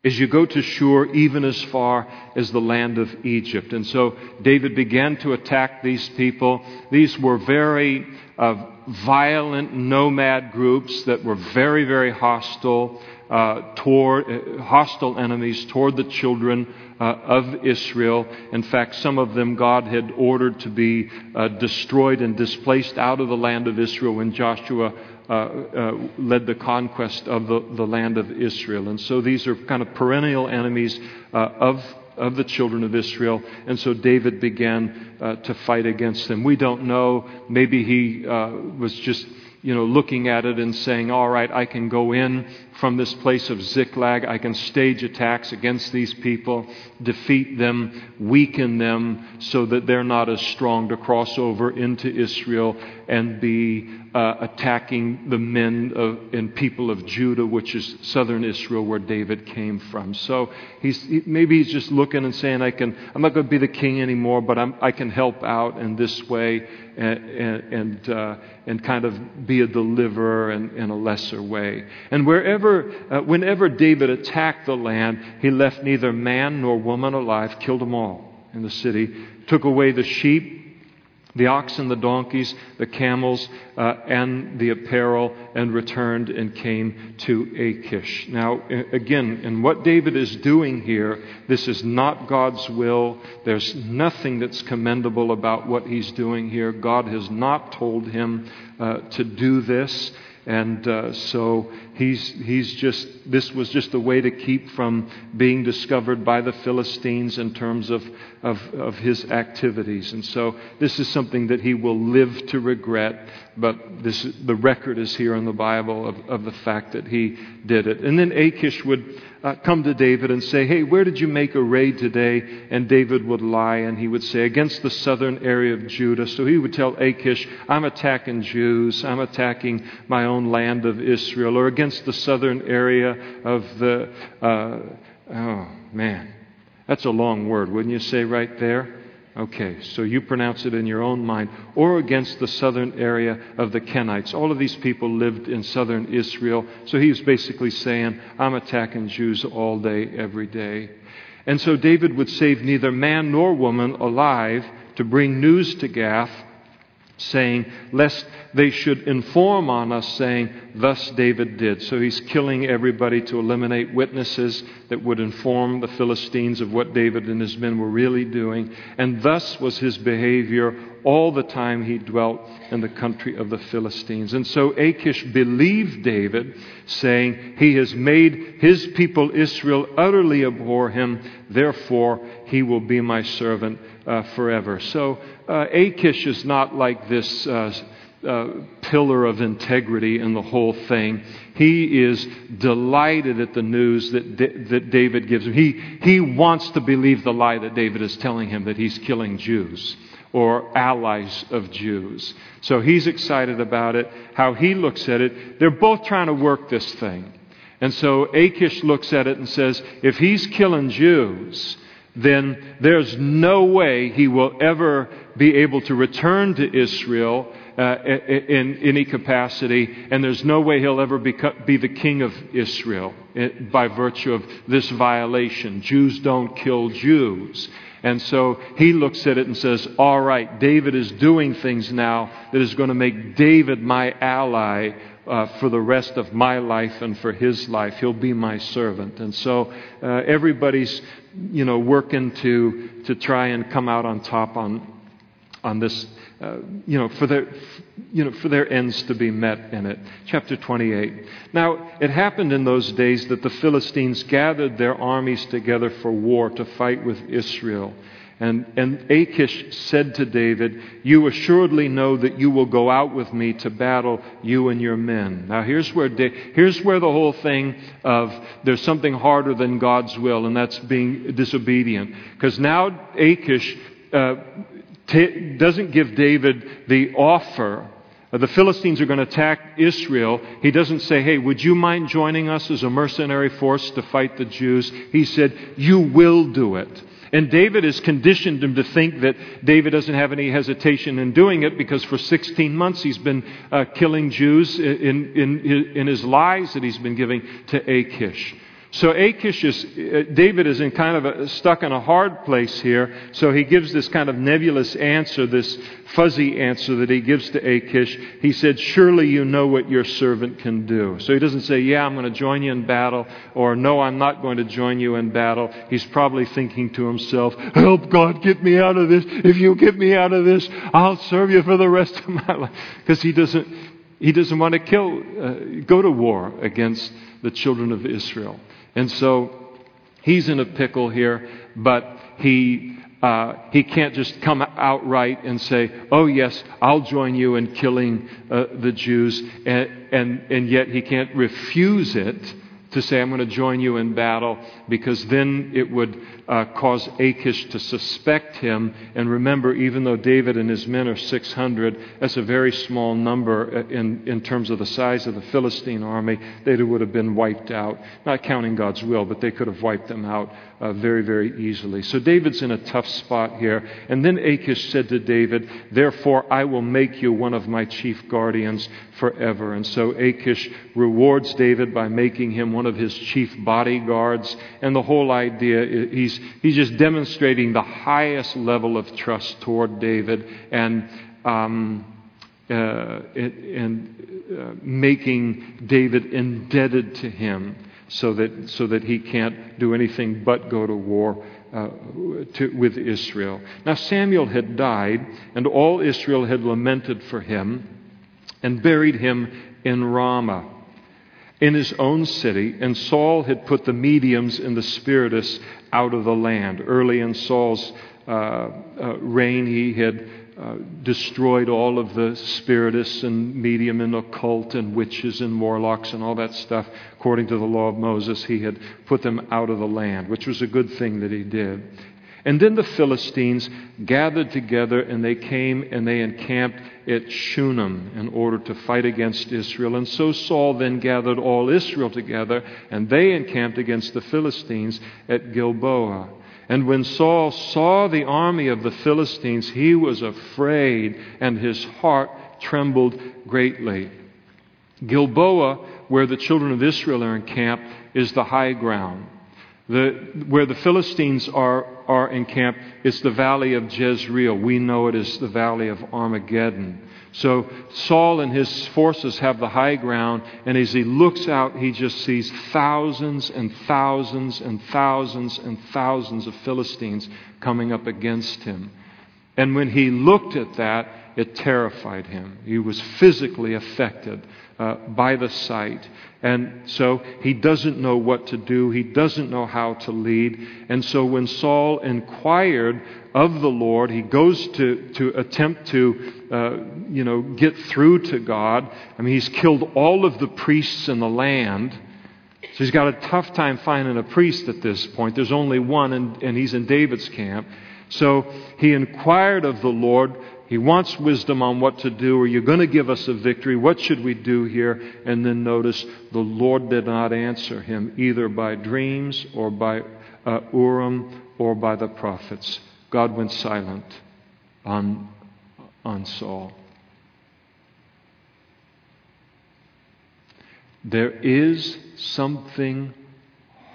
as you go to Shur, even as far as the land of Egypt. And so David began to attack these people. These were very uh, violent nomad groups that were very, very hostile. Uh, toward uh, hostile enemies toward the children uh, of Israel. In fact, some of them God had ordered to be uh, destroyed and displaced out of the land of Israel when Joshua uh, uh, led the conquest of the, the land of Israel. And so these are kind of perennial enemies uh, of of the children of Israel. And so David began uh, to fight against them. We don't know. Maybe he uh, was just you know, looking at it and saying, all right, I can go in from this place of Ziklag. I can stage attacks against these people, defeat them, weaken them so that they're not as strong to cross over into Israel and be uh, attacking the men of, and people of Judah, which is southern Israel where David came from. So he's, he, maybe he's just looking and saying, I can, I'm not going to be the king anymore, but I'm, i can help out in this way and, and, uh, and kind of be a deliverer in, in a lesser way. And wherever, uh, whenever David attacked the land, he left neither man nor woman alive, killed them all in the city, took away the sheep the oxen, the donkeys, the camels, uh, and the apparel, and returned and came to Achish. Now, again, in what David is doing here, this is not God's will. There's nothing that's commendable about what he's doing here. God has not told him uh, to do this. And uh, so he's, he's just, this was just a way to keep from being discovered by the Philistines in terms of, of, of his activities. And so this is something that he will live to regret, but this, the record is here in the Bible of, of the fact that he did it. And then Achish would uh, come to David and say, Hey, where did you make a raid today? And David would lie and he would say, Against the southern area of Judah. So he would tell Achish, I'm attacking Jews. I'm attacking my own land of Israel. Or against the southern area of the. Uh, oh, man. That's a long word, wouldn't you say right there? Okay, so you pronounce it in your own mind. Or against the southern area of the Kenites. All of these people lived in southern Israel. So he was basically saying, I'm attacking Jews all day, every day. And so David would save neither man nor woman alive to bring news to Gath, saying, Lest they should inform on us, saying, thus David did. So he's killing everybody to eliminate witnesses that would inform the Philistines of what David and his men were really doing. And thus was his behavior all the time he dwelt in the country of the Philistines. And so Achish believed David, saying, He has made his people Israel utterly abhor him, therefore he will be my servant uh, forever. So uh, Achish is not like this. Uh, uh, pillar of integrity in the whole thing. He is delighted at the news that, that David gives him. He, he wants to believe the lie that David is telling him that he's killing Jews or allies of Jews. So he's excited about it, how he looks at it. They're both trying to work this thing. And so Achish looks at it and says, if he's killing Jews, then there's no way he will ever be able to return to Israel uh, in any capacity, and there's no way he'll ever be, be the king of Israel eh, by virtue of this violation. Jews don't kill Jews. And so he looks at it and says, All right, David is doing things now that is going to make David my ally uh, for the rest of my life and for his life. He'll be my servant. And so uh, everybody's, you know, working to, to try and come out on top on, on this uh, you know, for their, you know, for their ends to be met in it. Chapter 28. Now, it happened in those days that the Philistines gathered their armies together for war to fight with Israel. And, and Achish said to David, You assuredly know that you will go out with me to battle, you and your men. Now, here's where, here's where the whole thing of there's something harder than God's will, and that's being disobedient. Because now Achish uh, t- doesn't give David the offer. The Philistines are going to attack Israel. He doesn't say, Hey, would you mind joining us as a mercenary force to fight the Jews? He said, You will do it. And David has conditioned him to think that David doesn't have any hesitation in doing it because for 16 months he's been uh, killing Jews in, in, in his lies that he's been giving to Achish. So Achish is, uh, David is in kind of a, stuck in a hard place here. So he gives this kind of nebulous answer, this fuzzy answer that he gives to Achish. He said, Surely you know what your servant can do. So he doesn't say, Yeah, I'm going to join you in battle, or No, I'm not going to join you in battle. He's probably thinking to himself, Help God, get me out of this. If you get me out of this, I'll serve you for the rest of my life. Because he doesn't, he doesn't want to kill, uh, go to war against the children of Israel. And so he's in a pickle here, but he, uh, he can't just come outright and say, Oh, yes, I'll join you in killing uh, the Jews. And, and, and yet he can't refuse it to say, I'm going to join you in battle, because then it would uh, cause Achish to suspect him. And remember, even though David and his men are 600, that's a very small number uh, in, in terms of the size of the Philistine army. They would have been wiped out. Not counting God's will, but they could have wiped them out uh, very, very easily. So David's in a tough spot here. And then Achish said to David, Therefore I will make you one of my chief guardians forever. And so Achish rewards David by making him one of his chief bodyguards. And the whole idea, he's, he's just demonstrating the highest level of trust toward David and, um, uh, and uh, making David indebted to him so that, so that he can't do anything but go to war uh, to, with Israel. Now, Samuel had died, and all Israel had lamented for him and buried him in Ramah in his own city, and Saul had put the mediums and the spiritists out of the land. Early in Saul's uh, uh, reign, he had uh, destroyed all of the spiritists and medium and occult and witches and warlocks and all that stuff. According to the law of Moses, he had put them out of the land, which was a good thing that he did. And then the Philistines gathered together and they came and they encamped at Shunem in order to fight against Israel. And so Saul then gathered all Israel together and they encamped against the Philistines at Gilboa. And when Saul saw the army of the Philistines, he was afraid and his heart trembled greatly. Gilboa, where the children of Israel are encamped, is the high ground. The, where the Philistines are, are encamped, is the valley of Jezreel. We know it as the valley of Armageddon. So Saul and his forces have the high ground, and as he looks out, he just sees thousands and thousands and thousands and thousands of Philistines coming up against him. And when he looked at that, it terrified him. He was physically affected uh, by the sight. And so he doesn't know what to do. He doesn't know how to lead. And so when Saul inquired of the Lord, he goes to, to attempt to, uh, you know, get through to God. I mean, he's killed all of the priests in the land. So he's got a tough time finding a priest at this point. There's only one, and, and he's in David's camp. So he inquired of the Lord, he wants wisdom on what to do. Are you going to give us a victory? What should we do here? And then notice the Lord did not answer him either by dreams or by uh, Urim or by the prophets. God went silent on, on Saul. There is something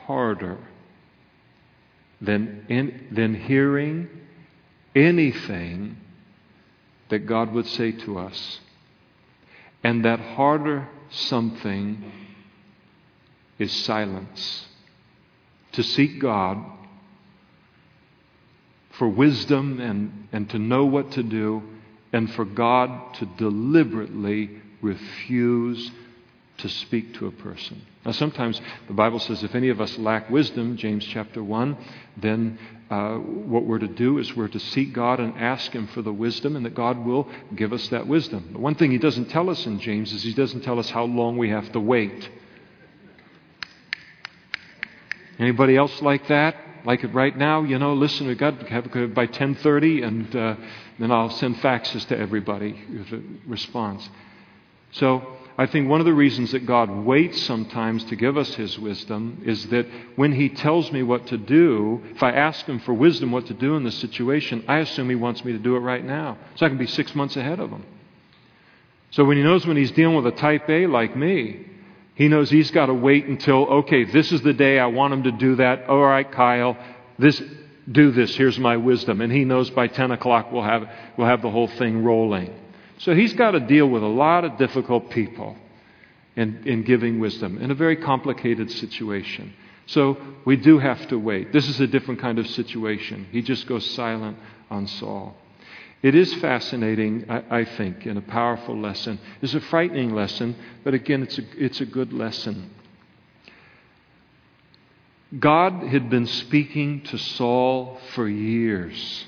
harder than, in, than hearing anything that God would say to us. And that harder something is silence. To seek God for wisdom and, and to know what to do, and for God to deliberately refuse to speak to a person. Now, sometimes the Bible says if any of us lack wisdom, James chapter 1, then uh, what we're to do is we're to seek God and ask Him for the wisdom, and that God will give us that wisdom. The one thing He doesn't tell us in James is He doesn't tell us how long we have to wait. Anybody else like that? Like it right now? You know, listen, we got to have it by 10:30, and uh, then I'll send faxes to everybody with a response. So I think one of the reasons that God waits sometimes to give us His wisdom is that when He tells me what to do, if I ask Him for wisdom what to do in this situation, I assume He wants me to do it right now. So I can be six months ahead of Him. So when He knows when He's dealing with a type A like me, He knows He's got to wait until, okay, this is the day I want Him to do that. All right, Kyle, this, do this. Here's my wisdom. And He knows by 10 o'clock we'll have, we'll have the whole thing rolling. So he's got to deal with a lot of difficult people in, in giving wisdom in a very complicated situation. So we do have to wait. This is a different kind of situation. He just goes silent on Saul. It is fascinating, I, I think, and a powerful lesson. It's a frightening lesson, but again, it's a, it's a good lesson. God had been speaking to Saul for years.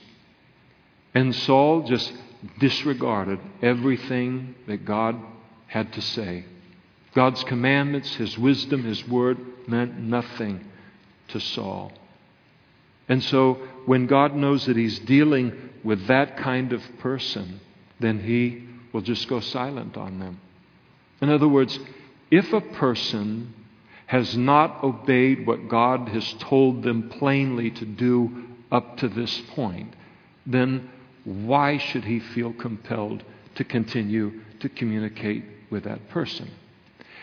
And Saul just disregarded everything that God had to say. God's commandments, His wisdom, His word meant nothing to Saul. And so, when God knows that He's dealing with that kind of person, then He will just go silent on them. In other words, if a person has not obeyed what God has told them plainly to do up to this point, then why should he feel compelled to continue to communicate with that person?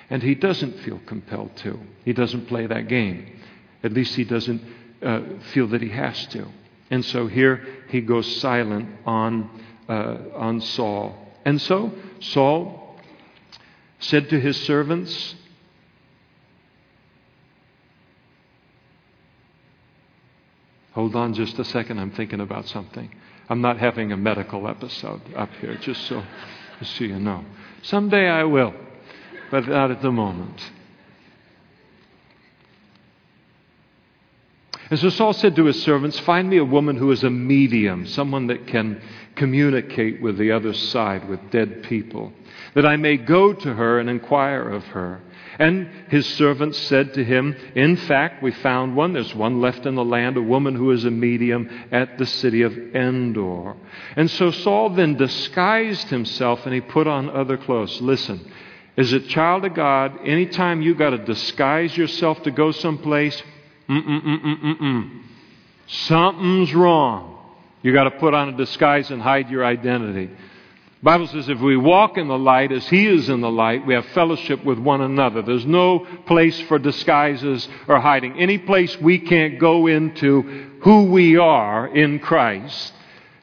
And he doesn't feel compelled to. He doesn't play that game. At least he doesn't uh, feel that he has to. And so here he goes silent on, uh, on Saul. And so Saul said to his servants, Hold on just a second, I'm thinking about something. I'm not having a medical episode up here, just so, just so you know. Someday I will, but not at the moment. And so Saul said to his servants, Find me a woman who is a medium, someone that can communicate with the other side, with dead people, that I may go to her and inquire of her. And his servants said to him, In fact, we found one. There's one left in the land, a woman who is a medium at the city of Endor. And so Saul then disguised himself and he put on other clothes. Listen, as a child of God, anytime you got to disguise yourself to go someplace, mm-mm-mm-mm-mm, something's wrong. You got to put on a disguise and hide your identity. Bible says if we walk in the light as he is in the light, we have fellowship with one another. There's no place for disguises or hiding. Any place we can't go into who we are in Christ,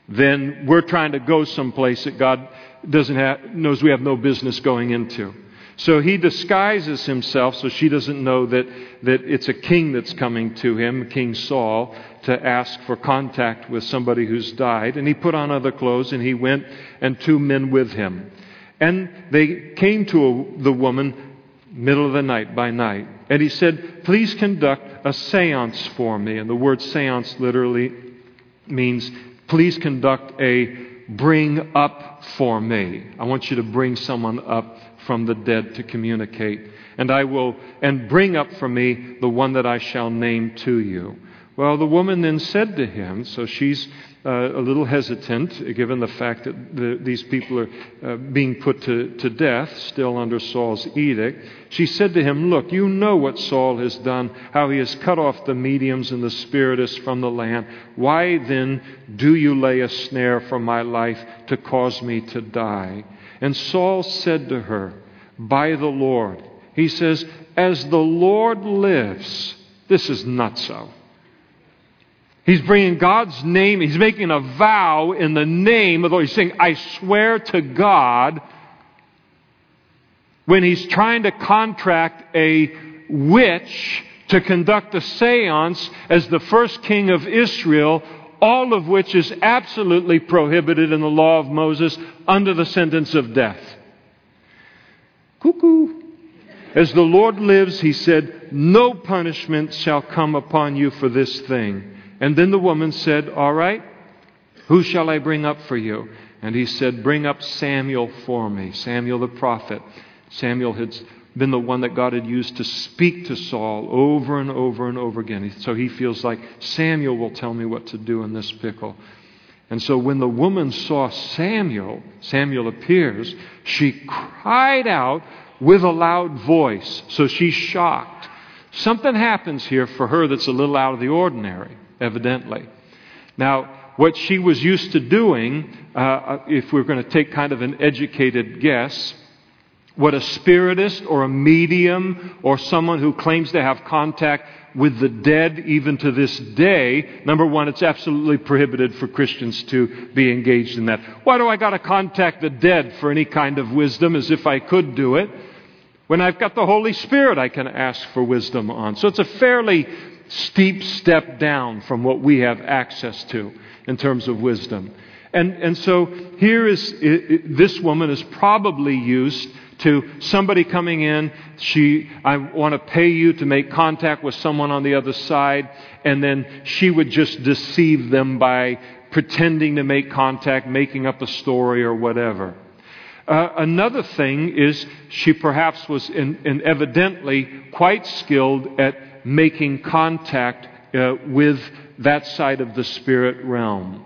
then we're trying to go someplace that God doesn't have, knows we have no business going into. So he disguises himself so she doesn't know that, that it's a king that's coming to him, King Saul, to ask for contact with somebody who's died. And he put on other clothes and he went and two men with him. And they came to the woman middle of the night by night. And he said, Please conduct a seance for me. And the word seance literally means, Please conduct a bring up for me. I want you to bring someone up from the dead to communicate. And I will, and bring up for me the one that I shall name to you. Well, the woman then said to him, so she's uh, a little hesitant, given the fact that the, these people are uh, being put to, to death, still under Saul's edict. She said to him, Look, you know what Saul has done, how he has cut off the mediums and the spiritists from the land. Why then do you lay a snare for my life to cause me to die? And Saul said to her, By the Lord. He says, As the Lord lives, this is not so. He's bringing God's name, he's making a vow in the name of the Lord. He's saying, I swear to God, when he's trying to contract a witch to conduct a seance as the first king of Israel, all of which is absolutely prohibited in the law of Moses under the sentence of death. Cuckoo. As the Lord lives, he said, no punishment shall come upon you for this thing. And then the woman said, All right, who shall I bring up for you? And he said, Bring up Samuel for me, Samuel the prophet. Samuel had been the one that God had used to speak to Saul over and over and over again. So he feels like Samuel will tell me what to do in this pickle. And so when the woman saw Samuel, Samuel appears, she cried out with a loud voice. So she's shocked. Something happens here for her that's a little out of the ordinary evidently. Now, what she was used to doing, uh, uh if we're going to take kind of an educated guess, what a spiritist or a medium or someone who claims to have contact with the dead even to this day, number one, it's absolutely prohibited for Christians to be engaged in that. Why do I got to contact the dead for any kind of wisdom as if I could do it? When I've got the Holy Spirit, I can ask for wisdom on. So it's a fairly steep step down from what we have access to in terms of wisdom. And, and so here is it, it, this woman is probably used to somebody coming in. She, I want to pay you to make contact with someone on the other side, and then she would just deceive them by pretending to make contact, making up a story or whatever. Uh, another thing is she perhaps was in, in evidently quite skilled at making contact uh, with that side of the spirit realm.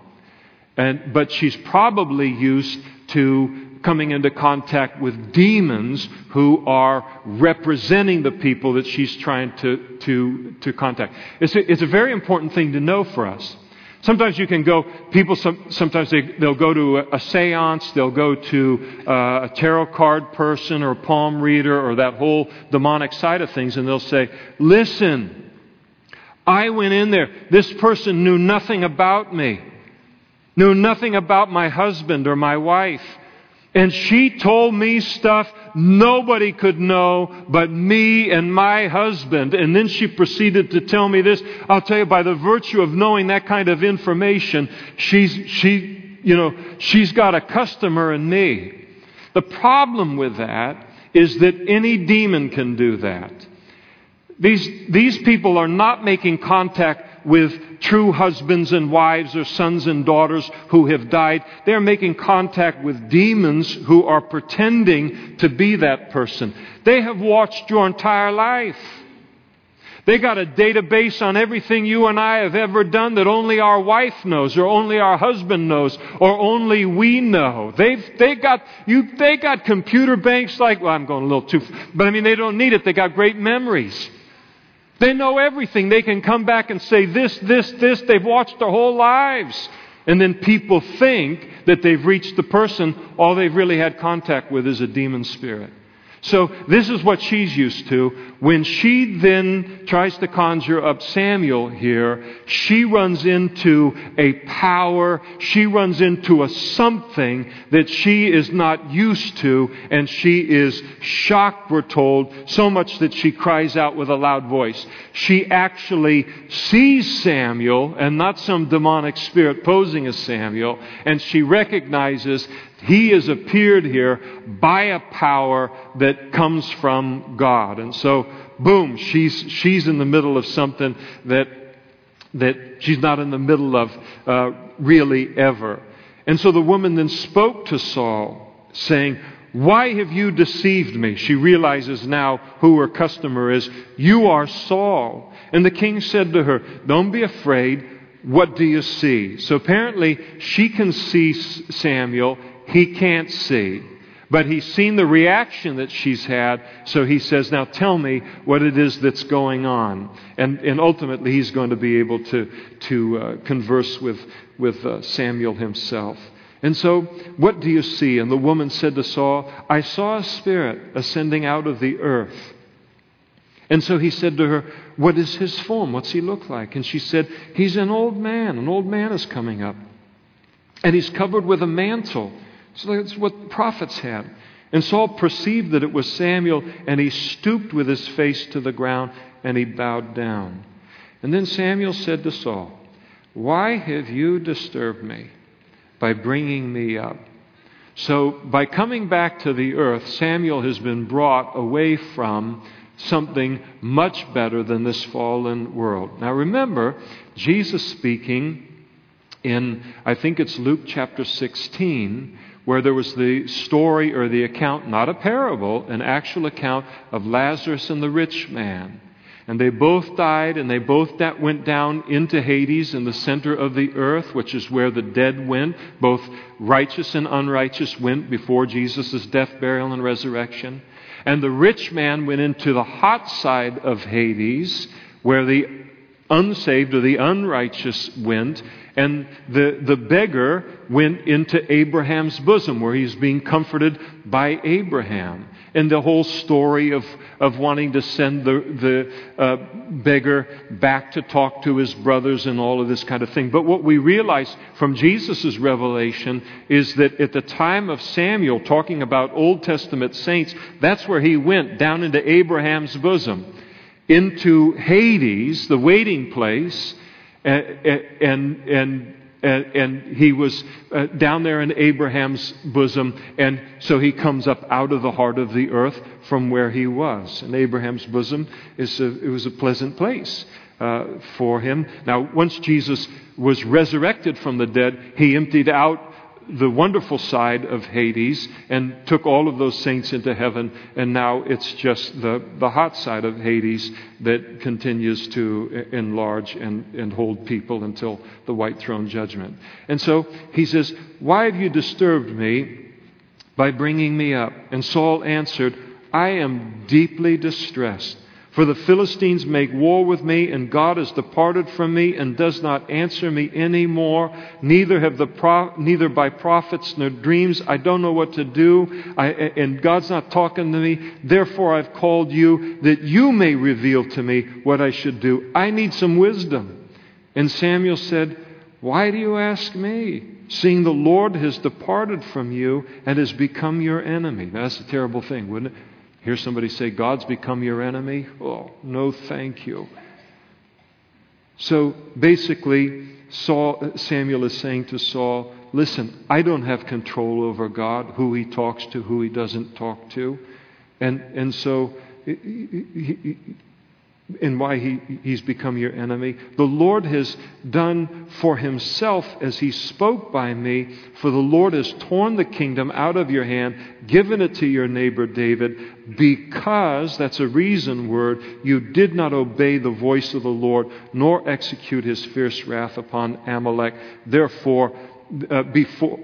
And, but she's probably used to coming into contact with demons who are representing the people that she's trying to, to, to contact. It's a, it's a very important thing to know for us. Sometimes you can go, people, some, sometimes they, they'll go to a, a seance, they'll go to uh, a tarot card person or a palm reader or that whole demonic side of things, and they'll say, Listen, I went in there. This person knew nothing about me, knew nothing about my husband or my wife. And she told me stuff nobody could know but me and my husband. And then she proceeded to tell me this. I'll tell you, by the virtue of knowing that kind of information, she's, she, you know, she's got a customer in me. The problem with that is that any demon can do that. These, these people are not making contact with true husbands and wives or sons and daughters who have died. They're making contact with demons who are pretending to be that person. They have watched your entire life. They got a database on everything you and I have ever done that only our wife knows, or only our husband knows, or only we know. They've they got you. They got computer banks like. Well, I'm going a little too, but I mean they don't need it. They got great memories. They know everything. They can come back and say this, this, this. They've watched their whole lives. And then people think that they've reached the person, all they've really had contact with is a demon spirit. So this is what she's used to. When she then tries to conjure up Samuel here, she runs into a power, she runs into a something that she is not used to, and she is shocked, we're told, so much that she cries out with a loud voice. She actually sees Samuel and not some demonic spirit posing as Samuel, and she recognizes he has appeared here by a power that comes from God. And so, boom, she's, she's in the middle of something that, that she's not in the middle of uh, really ever. And so the woman then spoke to Saul, saying, Why have you deceived me? She realizes now who her customer is. You are Saul. And the king said to her, Don't be afraid. What do you see? So apparently, she can see Samuel he can't see. But he's seen the reaction that she's had, so he says, Now tell me what it is that's going on. And, and ultimately, he's going to be able to, to uh, converse with, with uh, Samuel himself. And so, what do you see? And the woman said to Saul, I saw a spirit ascending out of the earth. And so he said to her, What is his form? What's he look like? And she said, He's an old man. An old man is coming up. And he's covered with a mantle. So that's what prophets had. And Saul perceived that it was Samuel, and he stooped with his face to the ground, and he bowed down. And then Samuel said to Saul, Why have you disturbed me by bringing me up? So, by coming back to the earth, Samuel has been brought away from something much better than this fallen world. Now, remember, Jesus speaking in, I think it's Luke chapter 16, where there was the story or the account, not a parable, an actual account of Lazarus and the rich man. And they both died, and they both that went down into Hades in the center of the earth, which is where the dead went. Both righteous and unrighteous went before Jesus' death, burial, and resurrection. And the rich man went into the hot side of Hades, where the unsaved or the unrighteous went. And the, the beggar went into Abraham's bosom, where he's being comforted by Abraham. And the whole story of, of wanting to send the, the uh, beggar back to talk to his brothers and all of this kind of thing. But what we realize from Jesus' revelation is that at the time of Samuel, talking about Old Testament saints, that's where he went, down into Abraham's bosom, into Hades, the waiting place and, and, and, and he was uh, down there in Abraham's bosom, and so he comes up out of the heart of the earth from where he was. And Abraham's bosom is a, it was a pleasant place. Uh, for him. Now, once Jesus was resurrected from the dead, he emptied out the wonderful side of Hades and took all of those saints into heaven, and now it's just the, the hot side of Hades that continues to enlarge and, and hold people until the white throne judgment. And so he says, Why have you disturbed me by bringing me up? And Saul answered, I am deeply distressed for the Philistines make war with me, and God has departed from me and does not answer me any more. Neither have the pro- neither by prophets nor dreams. I don't know what to do, I, and God's not talking to me. Therefore, I've called you that you may reveal to me what I should do. I need some wisdom. And Samuel said, Why do you ask me? Seeing the Lord has departed from you and has become your enemy. Now, that's a terrible thing, wouldn't it? Hear somebody say, God's become your enemy? Oh, no, thank you. So basically, Saul, Samuel is saying to Saul, Listen, I don't have control over God, who he talks to, who he doesn't talk to. And, and so he, and why he, he's become your enemy. The Lord has done for himself as he spoke by me, for the Lord has torn the kingdom out of your hand, given it to your neighbor David, because, that's a reason word, you did not obey the voice of the Lord, nor execute his fierce wrath upon Amalek. Therefore, uh, before,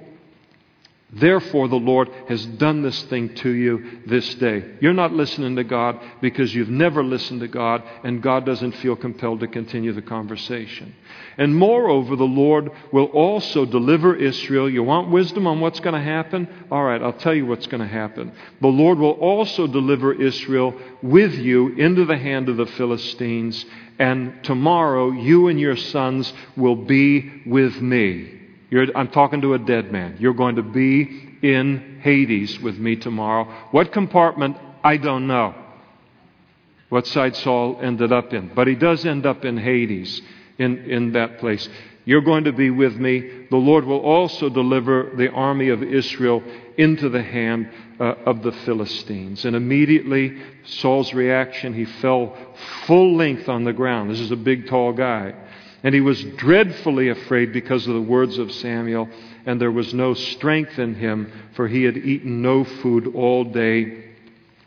Therefore, the Lord has done this thing to you this day. You're not listening to God because you've never listened to God, and God doesn't feel compelled to continue the conversation. And moreover, the Lord will also deliver Israel. You want wisdom on what's going to happen? All right, I'll tell you what's going to happen. The Lord will also deliver Israel with you into the hand of the Philistines, and tomorrow you and your sons will be with me. You're, I'm talking to a dead man. You're going to be in Hades with me tomorrow. What compartment? I don't know. What side Saul ended up in. But he does end up in Hades, in, in that place. You're going to be with me. The Lord will also deliver the army of Israel into the hand uh, of the Philistines. And immediately, Saul's reaction, he fell full length on the ground. This is a big, tall guy. And he was dreadfully afraid because of the words of Samuel, and there was no strength in him, for he had eaten no food all day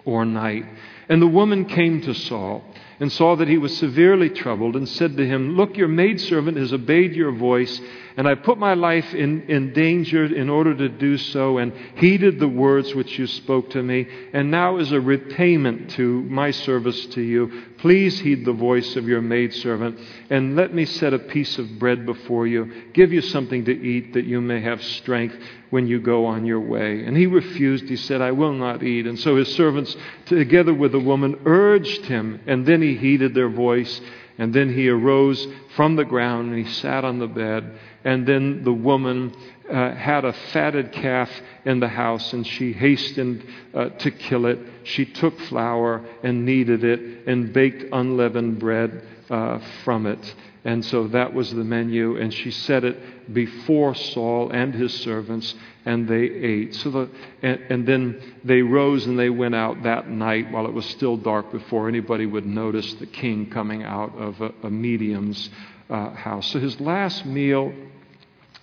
or night. And the woman came to Saul and saw that he was severely troubled and said to him, Look, your maidservant has obeyed your voice, and I put my life in, in danger in order to do so, and heeded the words which you spoke to me. And now, as a repayment to my service to you, please heed the voice of your maidservant, and let me set a piece of bread before you, give you something to eat, that you may have strength when you go on your way. And he refused. He said, I will not eat. And so his servants, together with the woman, urged him, and then he heeded their voice. And then he arose from the ground and he sat on the bed. And then the woman uh, had a fatted calf in the house and she hastened uh, to kill it. She took flour and kneaded it and baked unleavened bread uh, from it. And so that was the menu. And she set it before Saul and his servants, and they ate. So the, and, and, then they rose and they went out that night while it was still dark before anybody would notice the king coming out of a, a medium's uh, house. So his last meal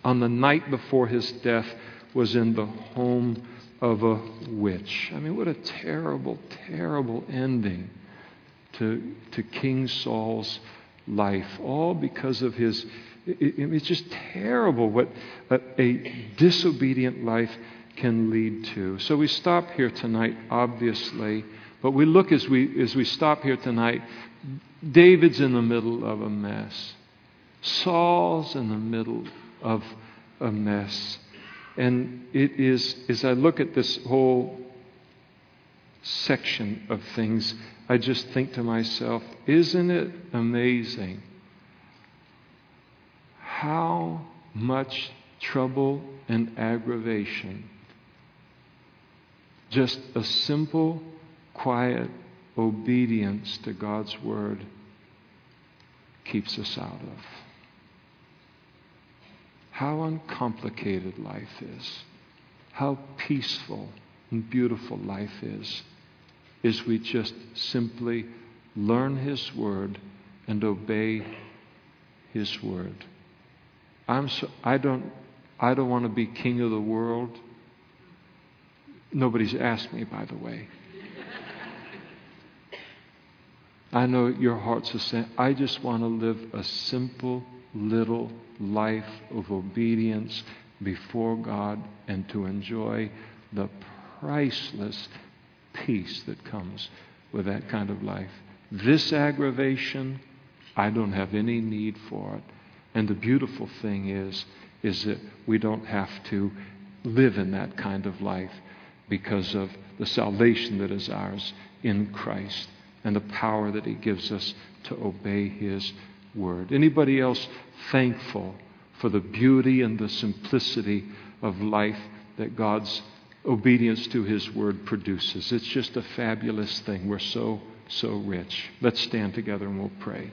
on the night before his death was in the home of a witch. I mean, what a terrible, terrible ending to, to King Saul's life, all because of his. It, it's just terrible what a, a disobedient life can lead to. So we stop here tonight, obviously, but we look as we, as we stop here tonight. David's in the middle of a mess. Saul's in the middle of a mess. And it is, as I look at this whole section of things, I just think to myself, isn't it amazing how much trouble and aggravation just a simple, quiet obedience to God's word keeps us out of? How uncomplicated life is, how peaceful and beautiful life is is we just simply learn His Word and obey His Word. I'm so, I don't, I don't want to be king of the world. Nobody's asked me, by the way. I know your hearts are saying, I just want to live a simple little life of obedience before God and to enjoy the priceless peace that comes with that kind of life. This aggravation, I don't have any need for it. And the beautiful thing is, is that we don't have to live in that kind of life because of the salvation that is ours in Christ and the power that He gives us to obey His word. Anybody else thankful for the beauty and the simplicity of life that God's obedience to His Word produces. It's just a fabulous thing. We're so, so rich. Let's stand together and we'll pray.